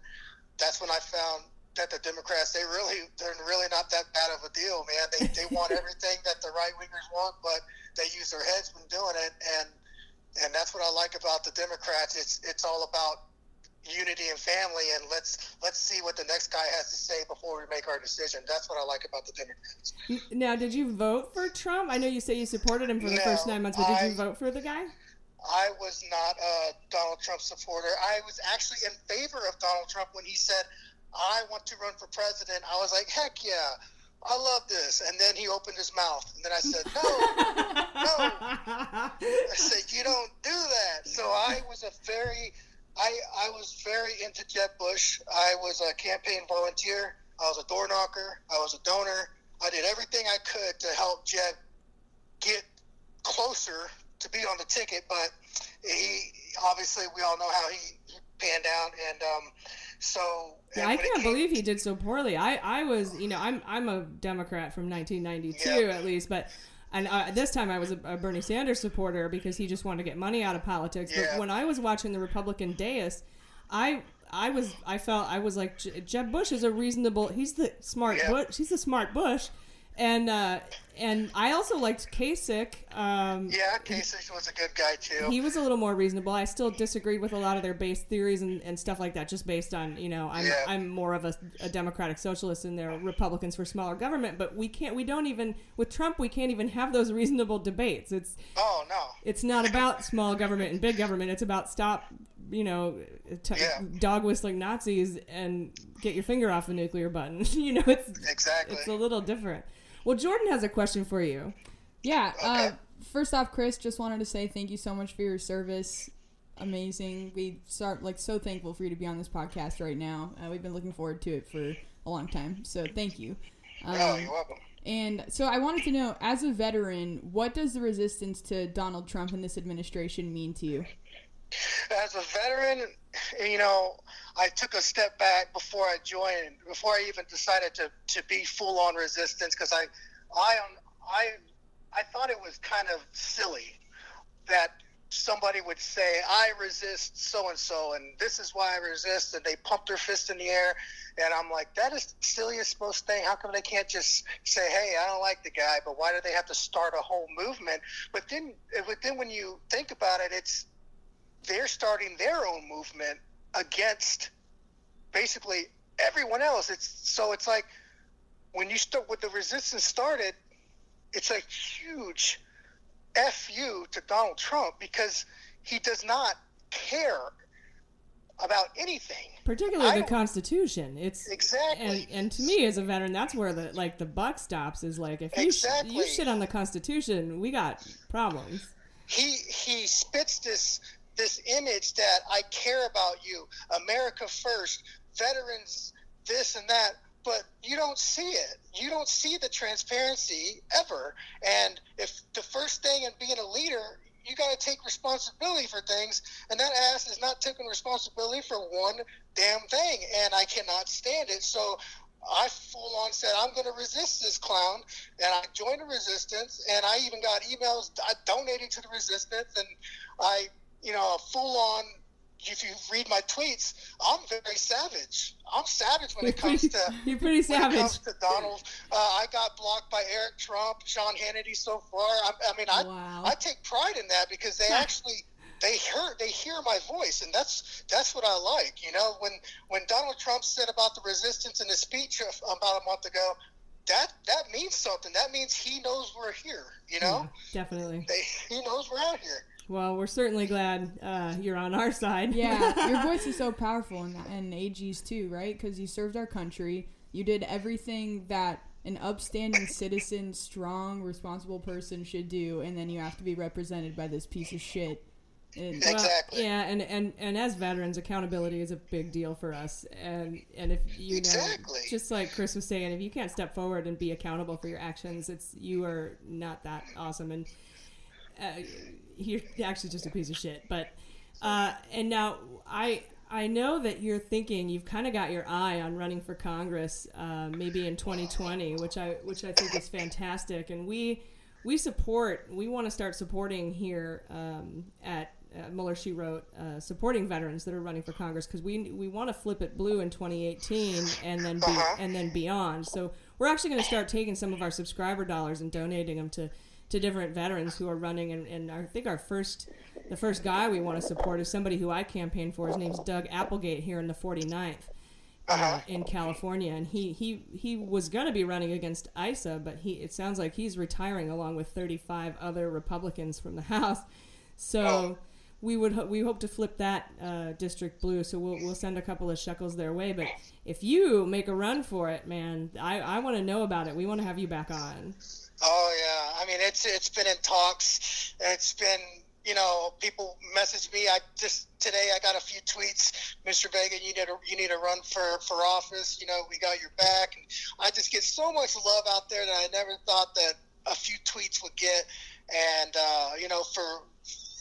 Speaker 13: that's when I found that the Democrats they really they're really not that bad of a deal, man. They they want [LAUGHS] everything that the right wingers want, but they use their heads when doing it, and and that's what I like about the Democrats. It's it's all about unity and family, and let's let's see what the next guy has to say before we make our decision. That's what I like about the Democrats.
Speaker 1: Now, did you vote for Trump? I know you say you supported him for the
Speaker 13: No,
Speaker 1: first nine months, but did
Speaker 13: I-
Speaker 1: you vote for the guy?
Speaker 13: I was not a Donald Trump supporter. I was actually in favor of Donald Trump when he said, I want to run for president. I was like, heck yeah, I love this. And then he opened his mouth. And then I said, no, no. I [LAUGHS] said, you don't do that. So I was a very, I, I was very into Jeb Bush. I was a campaign volunteer. I was a door knocker. I was a donor. I did everything I could to help Jeb get closer to be on the ticket, but he obviously we all know how he, he panned out, and um, so
Speaker 1: Yeah, I can't believe he did so poorly. I, I was, you know, I'm I'm a Democrat from 1992 at least, but and uh, this time I was a, a Bernie Sanders supporter because he just wanted to get money out of politics.
Speaker 13: Yeah.
Speaker 1: But when I was watching the Republican dais, I I was I felt I was like Jeb Bush is a reasonable. He's the smart Bush. He's the smart Bush. And uh, and I also liked Kasich. Um,
Speaker 13: Yeah, Kasich was a good guy too.
Speaker 1: he was a little more reasonable. I still disagreed with a lot of their base theories and, and stuff like that, just based on you know I'm
Speaker 13: Yeah.
Speaker 1: I'm more of a, a democratic socialist and they're Republicans for smaller government. But we can't we don't even with Trump we can't even have those reasonable debates. It's
Speaker 13: oh no,
Speaker 1: it's not about small government and big government. It's about stop you know, t- dog whistling Nazis and get your finger off the nuclear button. [LAUGHS] you know, it's
Speaker 13: exactly
Speaker 1: it's a little different. Well, Jordan has a question for you.
Speaker 6: Yeah. Uh, first off, Chris, just wanted to say thank you so much for your service. Amazing. We start like so thankful for you to be on this podcast right now. Uh, we've been looking forward to it for a long time. So thank you. Um,
Speaker 13: oh, you're welcome.
Speaker 6: And so I wanted to know, as a veteran, what does the resistance to Donald Trump and this administration mean to you?
Speaker 13: As a veteran, you know, I took a step back before I joined, before I even decided to, to be full on resistance, because I, I, I, I thought it was kind of silly that somebody would say, I resist so and so, and this is why I resist, and they pump their fist in the air. And I'm like, that is the silliest most thing. How come they can't just say, hey, I don't like the guy, but why do they have to start a whole movement? But then, but then when you think about it, it's they're starting their own movement against basically everyone else. It's so it's like when you start with the resistance started, it's a huge fu to Donald Trump because he does not care about anything.
Speaker 1: Particularly
Speaker 13: I
Speaker 1: the Constitution. It's
Speaker 13: Exactly.
Speaker 1: and, and to me as a veteran, that's where the like the buck stops. Is like if you sh- you shit on the Constitution, we got problems.
Speaker 13: he he spits this this image that I care about you, America first, veterans, this and that, but you don't see it. You don't see the transparency ever. And if the first thing in being a leader, you got to take responsibility for things, and that ass is not taking responsibility for one damn thing, and I cannot stand it. So I full on said I'm going to resist this clown, and I joined the resistance, and I even got emails I donating to the resistance, and I, you know, a full on. If you read my tweets, I'm very savage. I'm savage when it comes to [LAUGHS]
Speaker 1: You're pretty savage.
Speaker 13: when it comes to Donald. Uh, I got blocked by Eric Trump, Sean Hannity so far. I, I mean, I
Speaker 1: Wow.
Speaker 13: I take pride in that because they [LAUGHS] actually they hear they hear my voice, and that's that's what I like. You know, when when Donald Trump said about the resistance in his speech about a month ago, that that means something. That means he knows we're here. You know,
Speaker 1: Yeah, definitely.
Speaker 13: they, he knows we're out here.
Speaker 1: Well, we're certainly glad uh, you're on our side.
Speaker 6: Yeah, your [LAUGHS] voice is so powerful, and, and AG's too, right? Because you served our country. You did everything that an upstanding citizen, strong, responsible person should do, and then you have to be represented by this piece of shit. And,
Speaker 1: Well, yeah, and, and, and as veterans, accountability is a big deal for us. And and if you know,
Speaker 13: Exactly.
Speaker 1: just like Chris was saying, if you can't step forward and be accountable for your actions, it's you are not that awesome. And uh, you're actually just a piece of shit. But uh, and now I I know that you're thinking you've kind of got your eye on running for Congress, uh, maybe in 2020, which I which I think is fantastic. And we we support we want to start supporting here um, at uh, Mueller She wrote uh, supporting veterans that are running for Congress because we we want to flip it blue in 2018 and then be, and then beyond. So we're actually going to start taking some of our subscriber dollars and donating them to to different veterans who are running and, and I think our first the first guy we want to support is somebody who I campaigned for. His name's Doug Applegate here in the 49th. Uh, in California, and he he he was going to be running against Issa, but he it sounds like he's retiring along with 35 other Republicans from the [LAUGHS] House. So we would ho- we hope to flip that uh, district blue. So we'll we'll send a couple of shekels their way. But if you make a run for it, man, I I want to know about it. We want to have you back on.
Speaker 13: Oh yeah, I mean it's it's been in talks. It's been you know people message me. I just today I got a few tweets. Mr. Vega, you need to you need to run for for office. You know we got your back. And I just get so much love out there that I never thought that a few tweets would get. And uh, you know for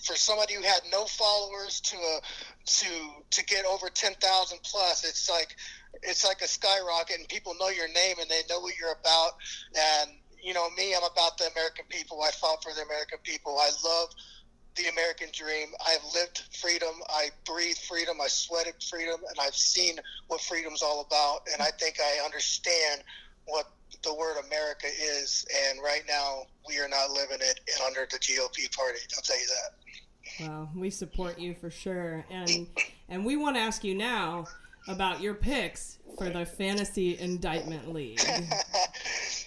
Speaker 13: for somebody who had no followers to a to to get over ten thousand plus, it's like it's like a skyrocket, and people know your name and they know what you're about. And you know me, I'm about the American people. I fought for the American people. I love the American dream. I've lived freedom. I breathe freedom. I sweated freedom, and I've seen what freedom's all about. And I think I understand what the word America is. And right now, we are not living it under the GOP party. I'll tell you that.
Speaker 1: Well, we support you for sure, and and we want to ask you now about your picks for the fantasy indictment league. [LAUGHS]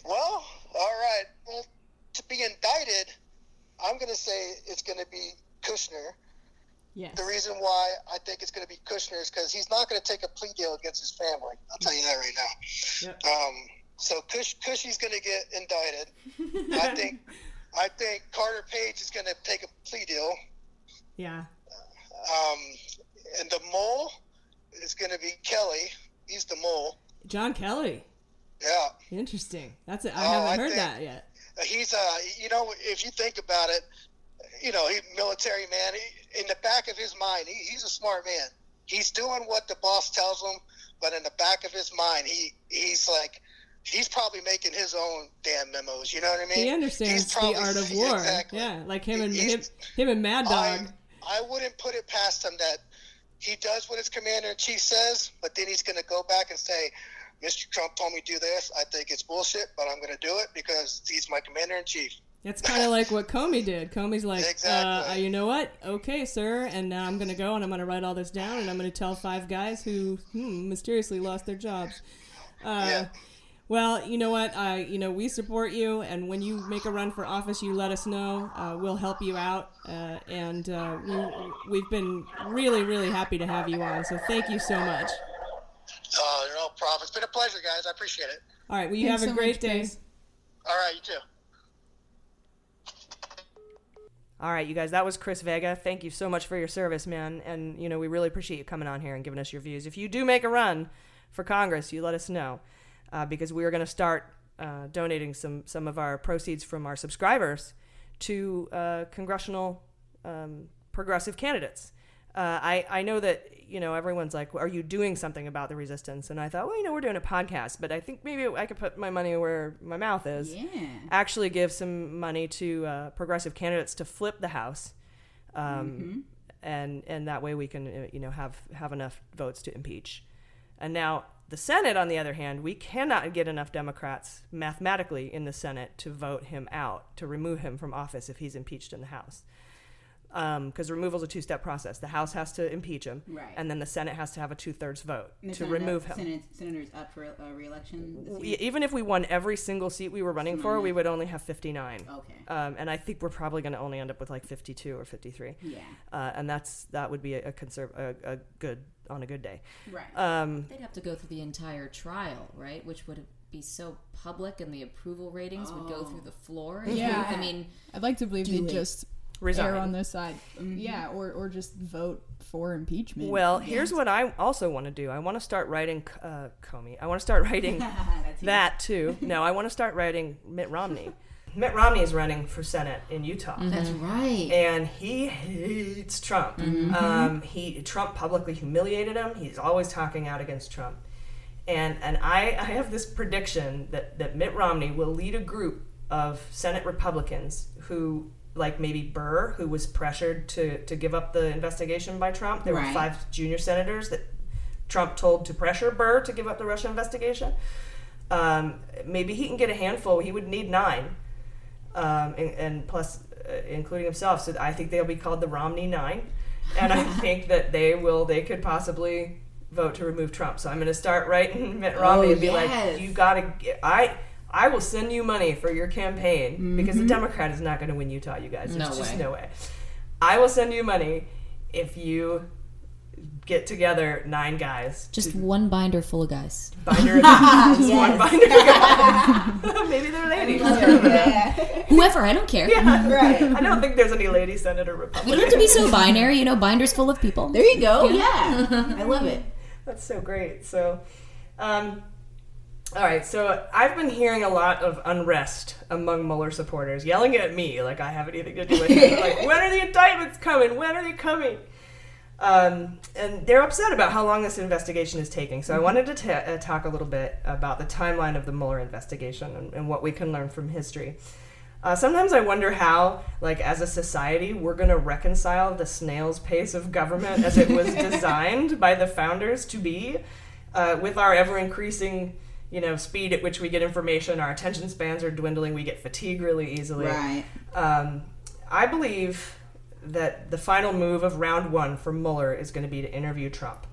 Speaker 13: Well, all right. Well, to be indicted, I'm going to say it's going to be Kushner.
Speaker 6: Yes.
Speaker 13: The reason why I think it's going to be Kushner is because he's not going to take a plea deal against his family. I'll tell you that right now. Um, so Kush, Cushy's going to get indicted. I [LAUGHS] think I think Carter Page is going to take a plea deal.
Speaker 14: Yeah.
Speaker 13: Um, and the mole is going to be Kelly. He's the mole.
Speaker 14: John Kelly.
Speaker 13: Yeah.
Speaker 14: Interesting. That's it. I
Speaker 13: Oh,
Speaker 14: haven't heard
Speaker 13: think-
Speaker 14: that yet.
Speaker 13: He's uh, you know, if you think about it, you know, he military man. He, in the back of his mind, he, he's a smart man. He's doing what the boss tells him, but in the back of his mind, he he's like, he's probably making his own damn memos. You know what I mean?
Speaker 14: He understands
Speaker 13: probably-
Speaker 14: the art of [LAUGHS] war.
Speaker 13: Exactly.
Speaker 14: Yeah, like him and him, him and Mad Dog.
Speaker 13: I wouldn't put it past him that he does what his commander in chief says, but then he's going to go back and say, Mr. Trump told me to do this. I think it's bullshit, but I'm going to do it because he's my commander in chief.
Speaker 14: It's kind of like what Comey did. Comey's like,
Speaker 13: Exactly.
Speaker 14: uh, you know what? Okay, sir. And now I'm going to go and I'm going to write all this down and I'm going to tell five guys who hmm, mysteriously lost their jobs. Uh, Well, you know what? I, you know, we support you, and when you make a run for office, you let us know. Uh, we'll help you out, uh, and uh, we, we've been really, really happy to have you on. So thank you so much.
Speaker 13: Uh, no problem. It's been a pleasure, guys. I appreciate it.
Speaker 14: All right, well, you
Speaker 6: Thanks
Speaker 14: have a
Speaker 6: so
Speaker 14: great
Speaker 6: much,
Speaker 14: day.
Speaker 6: Chris.
Speaker 13: All right, you too.
Speaker 1: All right, you guys, that was Chris Vega. Thank you so much for your service, man. And, you know, we really appreciate you coming on here and giving us your views. If you do make a run for Congress, you let us know uh, because we are going to start uh, donating some, some of our proceeds from our subscribers to uh, congressional um, progressive candidates. Uh, I, I know that, you know, everyone's like, are you doing something about the resistance? And I thought, well, you know, we're doing a podcast, but I think maybe I could put my money where my mouth is.
Speaker 7: Yeah.
Speaker 1: Actually give some money to uh, progressive candidates to flip the House. Um,
Speaker 7: Mhm.
Speaker 1: and, and that way we can, uh, you know, have, have enough votes to impeach. And now the Senate, on the other hand, we cannot get enough Democrats mathematically in the Senate to vote him out, to remove him from office if he's impeached in the House. Because removal is a two step process. The House has to impeach him,
Speaker 7: Right.
Speaker 1: and then the Senate has to have a two thirds vote to
Speaker 7: not
Speaker 1: remove him.
Speaker 7: Senate, senators up for uh,
Speaker 1: We-
Speaker 7: year?
Speaker 1: even if we won every single seat we were running for, we would only have 59.
Speaker 7: Okay.
Speaker 1: Um, and I think we're probably going to only end up with like 52 or 53.
Speaker 7: Yeah.
Speaker 1: Uh, and that's that would be a, a conserv- a, a good on a good day.
Speaker 7: Right.
Speaker 1: Um,
Speaker 5: They'd have to go through the entire trial, right? Which would be so public, and the approval ratings would go through the floor.
Speaker 6: Yeah.
Speaker 5: I mean,
Speaker 6: I'd like to believe
Speaker 5: Do
Speaker 6: they
Speaker 5: it.
Speaker 6: just
Speaker 1: Resign.
Speaker 6: err on this side.
Speaker 7: Mm-hmm.
Speaker 6: Yeah, or or just vote for impeachment.
Speaker 1: Well, here's what I also want to do. I want to start writing uh, Comey. I want to start writing [LAUGHS] that too. No, I want to start writing Mitt Romney. [LAUGHS] Mitt Romney is running for Senate in Utah.
Speaker 5: That's right.
Speaker 1: And he hates Trump.
Speaker 5: Mhm.
Speaker 1: Um, he Trump publicly humiliated him. He's always talking out against Trump. And and I, I have this prediction that, that Mitt Romney will lead a group of Senate Republicans who like maybe Burr, who was pressured to, to give up the investigation by Trump. There were five junior senators that Trump told to pressure Burr to give up the Russia investigation. Um, maybe he can get a handful. He would need nine, um, and, and plus, uh, including himself. So I think they'll be called the Romney Nine, and I [LAUGHS] think that they will. They could possibly vote to remove Trump. So I'm going to start writing Mitt Romney
Speaker 7: Oh,
Speaker 1: and be
Speaker 7: yes.
Speaker 1: like, "You got to. I I will send you money for your campaign because the
Speaker 7: Mhm.
Speaker 1: Democrat is not going to win Utah. You guys, there's
Speaker 5: No
Speaker 1: just
Speaker 5: way.
Speaker 1: no way. I will send you money if you." Get together nine guys.
Speaker 5: just one binder full of guys.
Speaker 1: Binder [LAUGHS] of just one
Speaker 7: Yes.
Speaker 1: binder guy. [LAUGHS] Maybe they're ladies. Yeah.
Speaker 5: Whoever, I don't care.
Speaker 1: Yeah,
Speaker 7: Right.
Speaker 1: I don't think there's any lady senator
Speaker 5: We
Speaker 1: Republican.
Speaker 5: don't have to be so binary, you know. Binders full of people.
Speaker 7: There you go. Yeah. I love it. [LAUGHS]
Speaker 1: That's so great. So, um, all right. So I've been hearing a lot of unrest among Mueller supporters, yelling at me like I have anything to do with it. like, when are the indictments coming? When are they coming? Um, and they're upset about how long this investigation is taking. So I wanted to ta- uh, talk a little bit about the timeline of the Mueller investigation and, and what we can learn from history. Uh, sometimes I wonder how, like, as a society, we're going to reconcile the snail's pace of government as it was [LAUGHS] designed by the founders to be, uh, with our ever increasing, you know, speed at which we get information. Our attention spans are dwindling. We get fatigue really easily.
Speaker 7: Right.
Speaker 1: Um, I believe that the final move of round one for Mueller is going to be to interview Trump.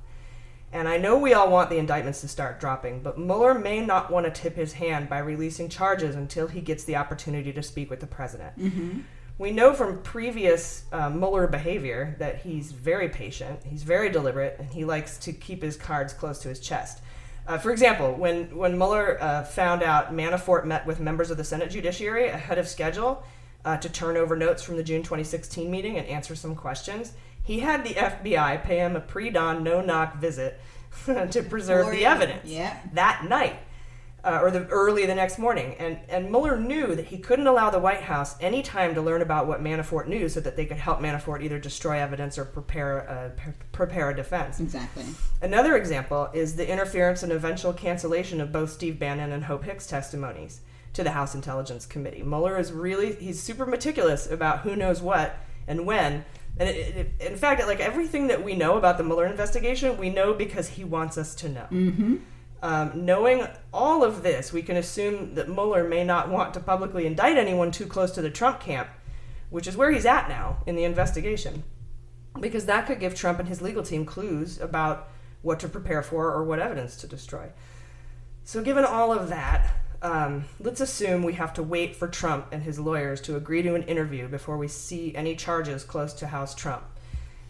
Speaker 1: And I know we all want the indictments to start dropping, but Mueller may not want to tip his hand by releasing charges until he gets the opportunity to speak with the president.
Speaker 7: Mm-hmm.
Speaker 1: We know from previous uh, Mueller behavior that he's very patient, he's very deliberate, and he likes to keep his cards close to his chest. Uh, for example, when, when Mueller uh, found out Manafort met with members of the Senate Judiciary ahead of schedule uh, to turn over notes from the June 2016 meeting and answer some questions, he had the FBI pay him a pre dawn, no knock visit [LAUGHS] to preserve
Speaker 7: For
Speaker 1: the evidence
Speaker 7: Yeah.
Speaker 1: that night. Uh, or the early the next morning, and and Mueller knew that he couldn't allow the White House any time to learn about what Manafort knew, so that they could help Manafort either destroy evidence or prepare a, pre- prepare a defense.
Speaker 7: Exactly.
Speaker 1: Another example is the interference and eventual cancellation of both Steve Bannon and Hope Hicks testimonies to the House Intelligence Committee. Mueller is really he's super meticulous about who knows what and when. And it, it, in fact, like everything that we know about the Mueller investigation, we know because he wants us to know.
Speaker 7: Mm-hmm.
Speaker 1: Um, knowing all of this, we can assume that Mueller may not want to publicly indict anyone too close to the Trump camp, which is where he's at now in the investigation, because that could give Trump and his legal team clues about what to prepare for or what evidence to destroy. So, given all of that, um, let's assume we have to wait for Trump and his lawyers to agree to an interview before we see any charges close to House Trump.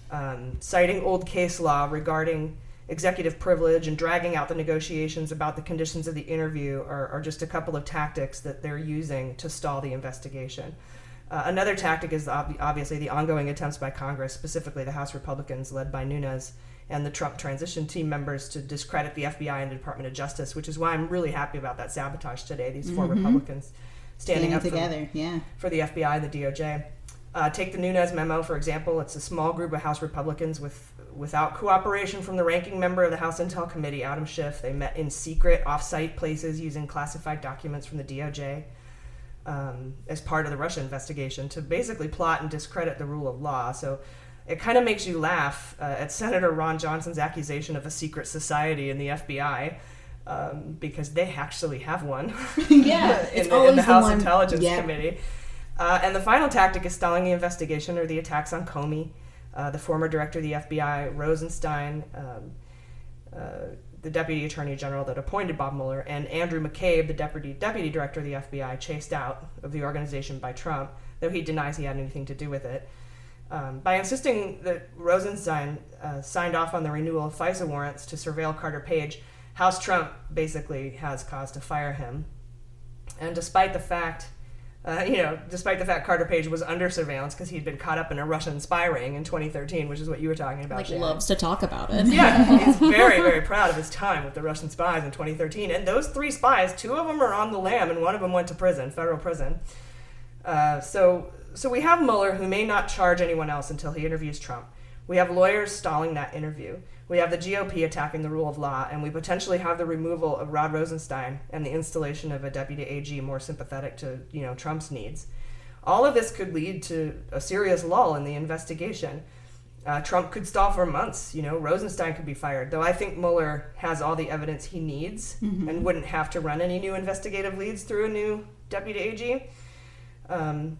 Speaker 1: Um, citing old case law regarding executive privilege and dragging out the negotiations about the conditions of the interview are, are just a couple of tactics that they're using to stall the investigation. Uh, another tactic is ob- obviously the ongoing attempts by Congress, specifically the House Republicans led by Nunes and the Trump transition team members, to discredit the FBI and the Department of Justice, which is why I'm really happy about that sabotage today. These 4
Speaker 7: Mhm.
Speaker 1: Republicans standing
Speaker 7: Standing
Speaker 1: up for-
Speaker 7: together, yeah.
Speaker 1: for the FBI and the DOJ. Uh, take the Nunes memo, for example. It's a small group of House Republicans with without cooperation from the ranking member of the House Intel Committee, Adam Schiff. They met in secret, off-site places using classified documents from the DOJ um, as part of the Russia investigation to basically plot and discredit the rule of law. So it kind of makes you laugh uh, at Senator Ron Johnson's accusation of a secret society in the FBI. Um, because they actually have one. [LAUGHS]
Speaker 7: Yeah, [LAUGHS]
Speaker 1: in,
Speaker 7: it's
Speaker 1: the, in
Speaker 7: always
Speaker 1: the
Speaker 7: the
Speaker 1: House
Speaker 7: one-
Speaker 1: Intelligence
Speaker 7: yeah.
Speaker 1: Committee. Uh, and the final tactic is stalling the investigation or the attacks on Comey, uh, the former director of the FBI, Rosenstein, um, uh, the deputy attorney general that appointed Bob Mueller, and Andrew McCabe, the deputy deputy director of the FBI, chased out of the organization by Trump, though he denies he had anything to do with it. Um, by insisting that Rosenstein uh, signed off on the renewal of FISA warrants to surveil Carter Page, House Trump basically has cause to fire him. And despite the fact, uh, [LAUGHS] you know, despite the fact Carter Page was under surveillance because he'd been caught up in a Russian spy ring in 2013, which is what you were talking about.
Speaker 5: Like
Speaker 1: Shannon.
Speaker 5: loves to talk about it.
Speaker 1: Yeah, [LAUGHS] he's very, very proud of his time with the Russian spies in 2013. And those three spies, two of them are on the lam, and one of them went to prison, federal prison. Uh, so, so we have Mueller, who may not charge anyone else until he interviews Trump. We have lawyers stalling that interview. We have the GOP attacking the rule of law, and we potentially have the removal of Rod Rosenstein and the installation of a deputy AG more sympathetic to you know Trump's needs. All of this could lead to a serious lull in the investigation. Uh, Trump could stall for months. You know, Rosenstein could be fired. Though I think Mueller has all the evidence he needs
Speaker 7: Mhm.
Speaker 1: and wouldn't have to run any new investigative leads through a new deputy AG. Um,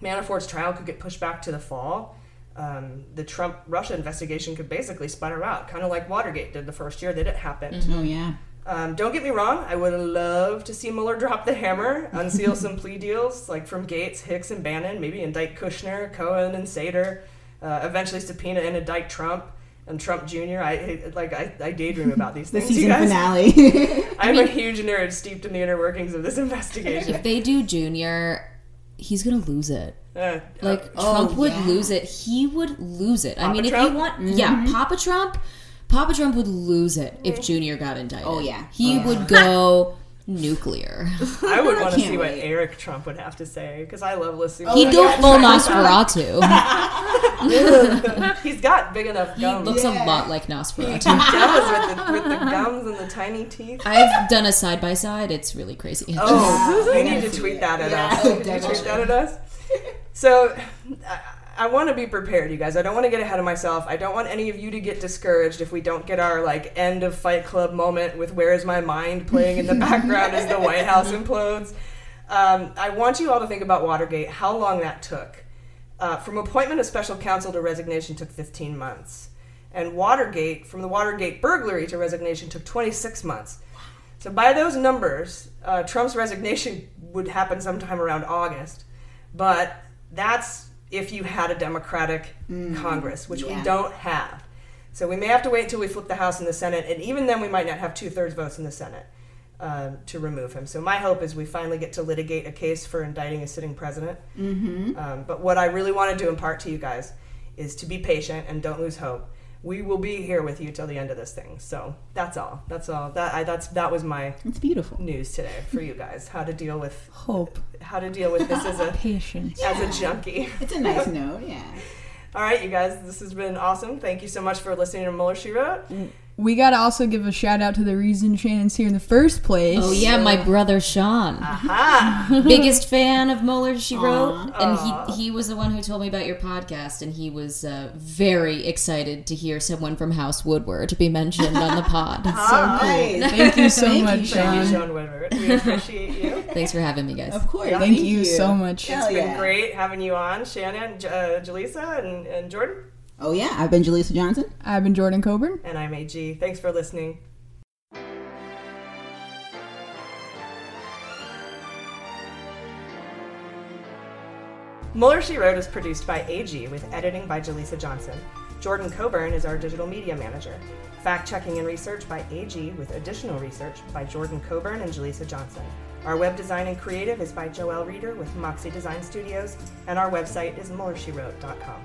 Speaker 1: Manafort's trial could get pushed back to the fall. Um, the Trump Russia investigation could basically sputter out, kind of like Watergate did the first year that it happened.
Speaker 7: Oh yeah.
Speaker 1: Um, don't get me wrong, I would love to see Mueller [LAUGHS] drop the hammer, unseal some plea deals like from Gates, Hicks, and Bannon, maybe indict Kushner, Cohen, and Sater, uh, eventually subpoena and indict Trump and Trump Jr. I I- like I, I daydream about these [LAUGHS]
Speaker 7: The
Speaker 1: things. you
Speaker 7: season finale. [LAUGHS]
Speaker 1: I'm a huge nerd steeped in the inner workings of this investigation.
Speaker 5: If they do Junior, he's gonna lose it.
Speaker 1: Uh,
Speaker 5: Like
Speaker 1: uh,
Speaker 5: Trump
Speaker 1: oh,
Speaker 5: would
Speaker 1: yeah.
Speaker 5: lose it. He would lose it. I
Speaker 1: Papa
Speaker 5: mean, if you want,
Speaker 1: Mhm.
Speaker 5: yeah, Papa Trump, Papa Trump would lose it if Junior got indicted.
Speaker 7: Oh, yeah.
Speaker 5: he
Speaker 7: Oh, yeah.
Speaker 5: would go [LAUGHS] nuclear. [LAUGHS]
Speaker 1: I would want to
Speaker 7: can't
Speaker 1: see what. Eric Trump would have to say because I love listening.
Speaker 5: He'd
Speaker 1: to
Speaker 5: go
Speaker 1: that
Speaker 5: full. Nosferatu. [LAUGHS]
Speaker 1: He's got big enough
Speaker 5: he
Speaker 1: gums.
Speaker 5: looks a lot like
Speaker 1: He does with the, with the gums and the tiny teeth.
Speaker 5: I've done a side by side. It's really crazy.
Speaker 1: Oh, [LAUGHS]
Speaker 7: Yeah.
Speaker 1: you need to tweet that at
Speaker 7: Yeah,
Speaker 1: us. Could you tweet that at us? So, I, I want to be prepared, you guys. I don't want to get ahead of myself. I don't want any of you to get discouraged if we don't get our like end of Fight Club moment with "Where Is My Mind" playing in the [LAUGHS] background as the White House implodes. Um, I want you all to think about Watergate. How long that took. Uh, from appointment of special counsel to resignation took 15 months. And Watergate, from the Watergate burglary to resignation, took 26 months. So by those numbers, uh, Trump's resignation would happen sometime around August. But That's if you had a Democratic
Speaker 7: Mm,
Speaker 1: Congress, which
Speaker 7: yeah.
Speaker 1: we don't have. So we may have to wait until we flip the House and the Senate, and even then we might not have two thirds votes in the Senate uh, to remove him. So my hope is we finally get to litigate a case for indicting a sitting president.
Speaker 7: Mhm.
Speaker 1: Um, but what I really want to do impart to you guys is to be patient and don't lose hope. We will be here with you till the end of this thing. So that's all. That's all. That I, that's that was my
Speaker 7: it's beautiful
Speaker 1: news today for you guys. How to deal with
Speaker 6: hope.
Speaker 1: How to deal with this as a [LAUGHS]
Speaker 6: patience
Speaker 1: as a junkie.
Speaker 7: It's a nice [LAUGHS] note, yeah.
Speaker 1: All right, you guys, this has been awesome. Thank you so much for listening to Mueller She Wrote. Mm.
Speaker 6: We gotta also give a shout out to the reason Shannon's here in the first place.
Speaker 5: Oh yeah, my brother Sean.
Speaker 1: Aha! [LAUGHS]
Speaker 5: Biggest fan of Mueller She Wrote,
Speaker 1: Aw.
Speaker 5: and he he was the one who told me about your podcast, and he was uh, very excited to hear someone from House Woodward be mentioned on the [LAUGHS] pod.
Speaker 6: So cool. Thank you so [LAUGHS] much,
Speaker 1: Thank you,
Speaker 6: Sean.
Speaker 1: Sean Woodward. We appreciate you.
Speaker 5: Thanks for having me, guys.
Speaker 7: Of course.
Speaker 1: Yeah.
Speaker 6: Thank you so much.
Speaker 1: It's been great having you on, Shannon, J- uh, Jaleesa, and, and Jordan.
Speaker 7: Oh yeah, I've been Jaleesa Johnson.
Speaker 6: I've been Jordan Coburn.
Speaker 1: And I'm AG. Thanks for listening. Mueller She Wrote is produced by AG with editing by Jaleesa Johnson. Jordan Coburn is our digital media manager. Fact checking and research by AG with additional research by Jordan Coburn and Jaleesa Johnson. Our web design and creative is by Joelle Reeder with Moxie Design Studios, and our website is MuellerSheWrote.com.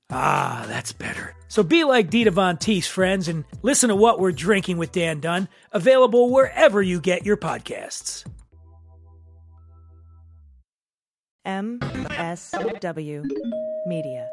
Speaker 15: Ah, that's better. So be like Dita Von Teese, friends, and listen to What We're Drinking with Dan Dunn, available wherever you get your podcasts.
Speaker 16: MSW Media.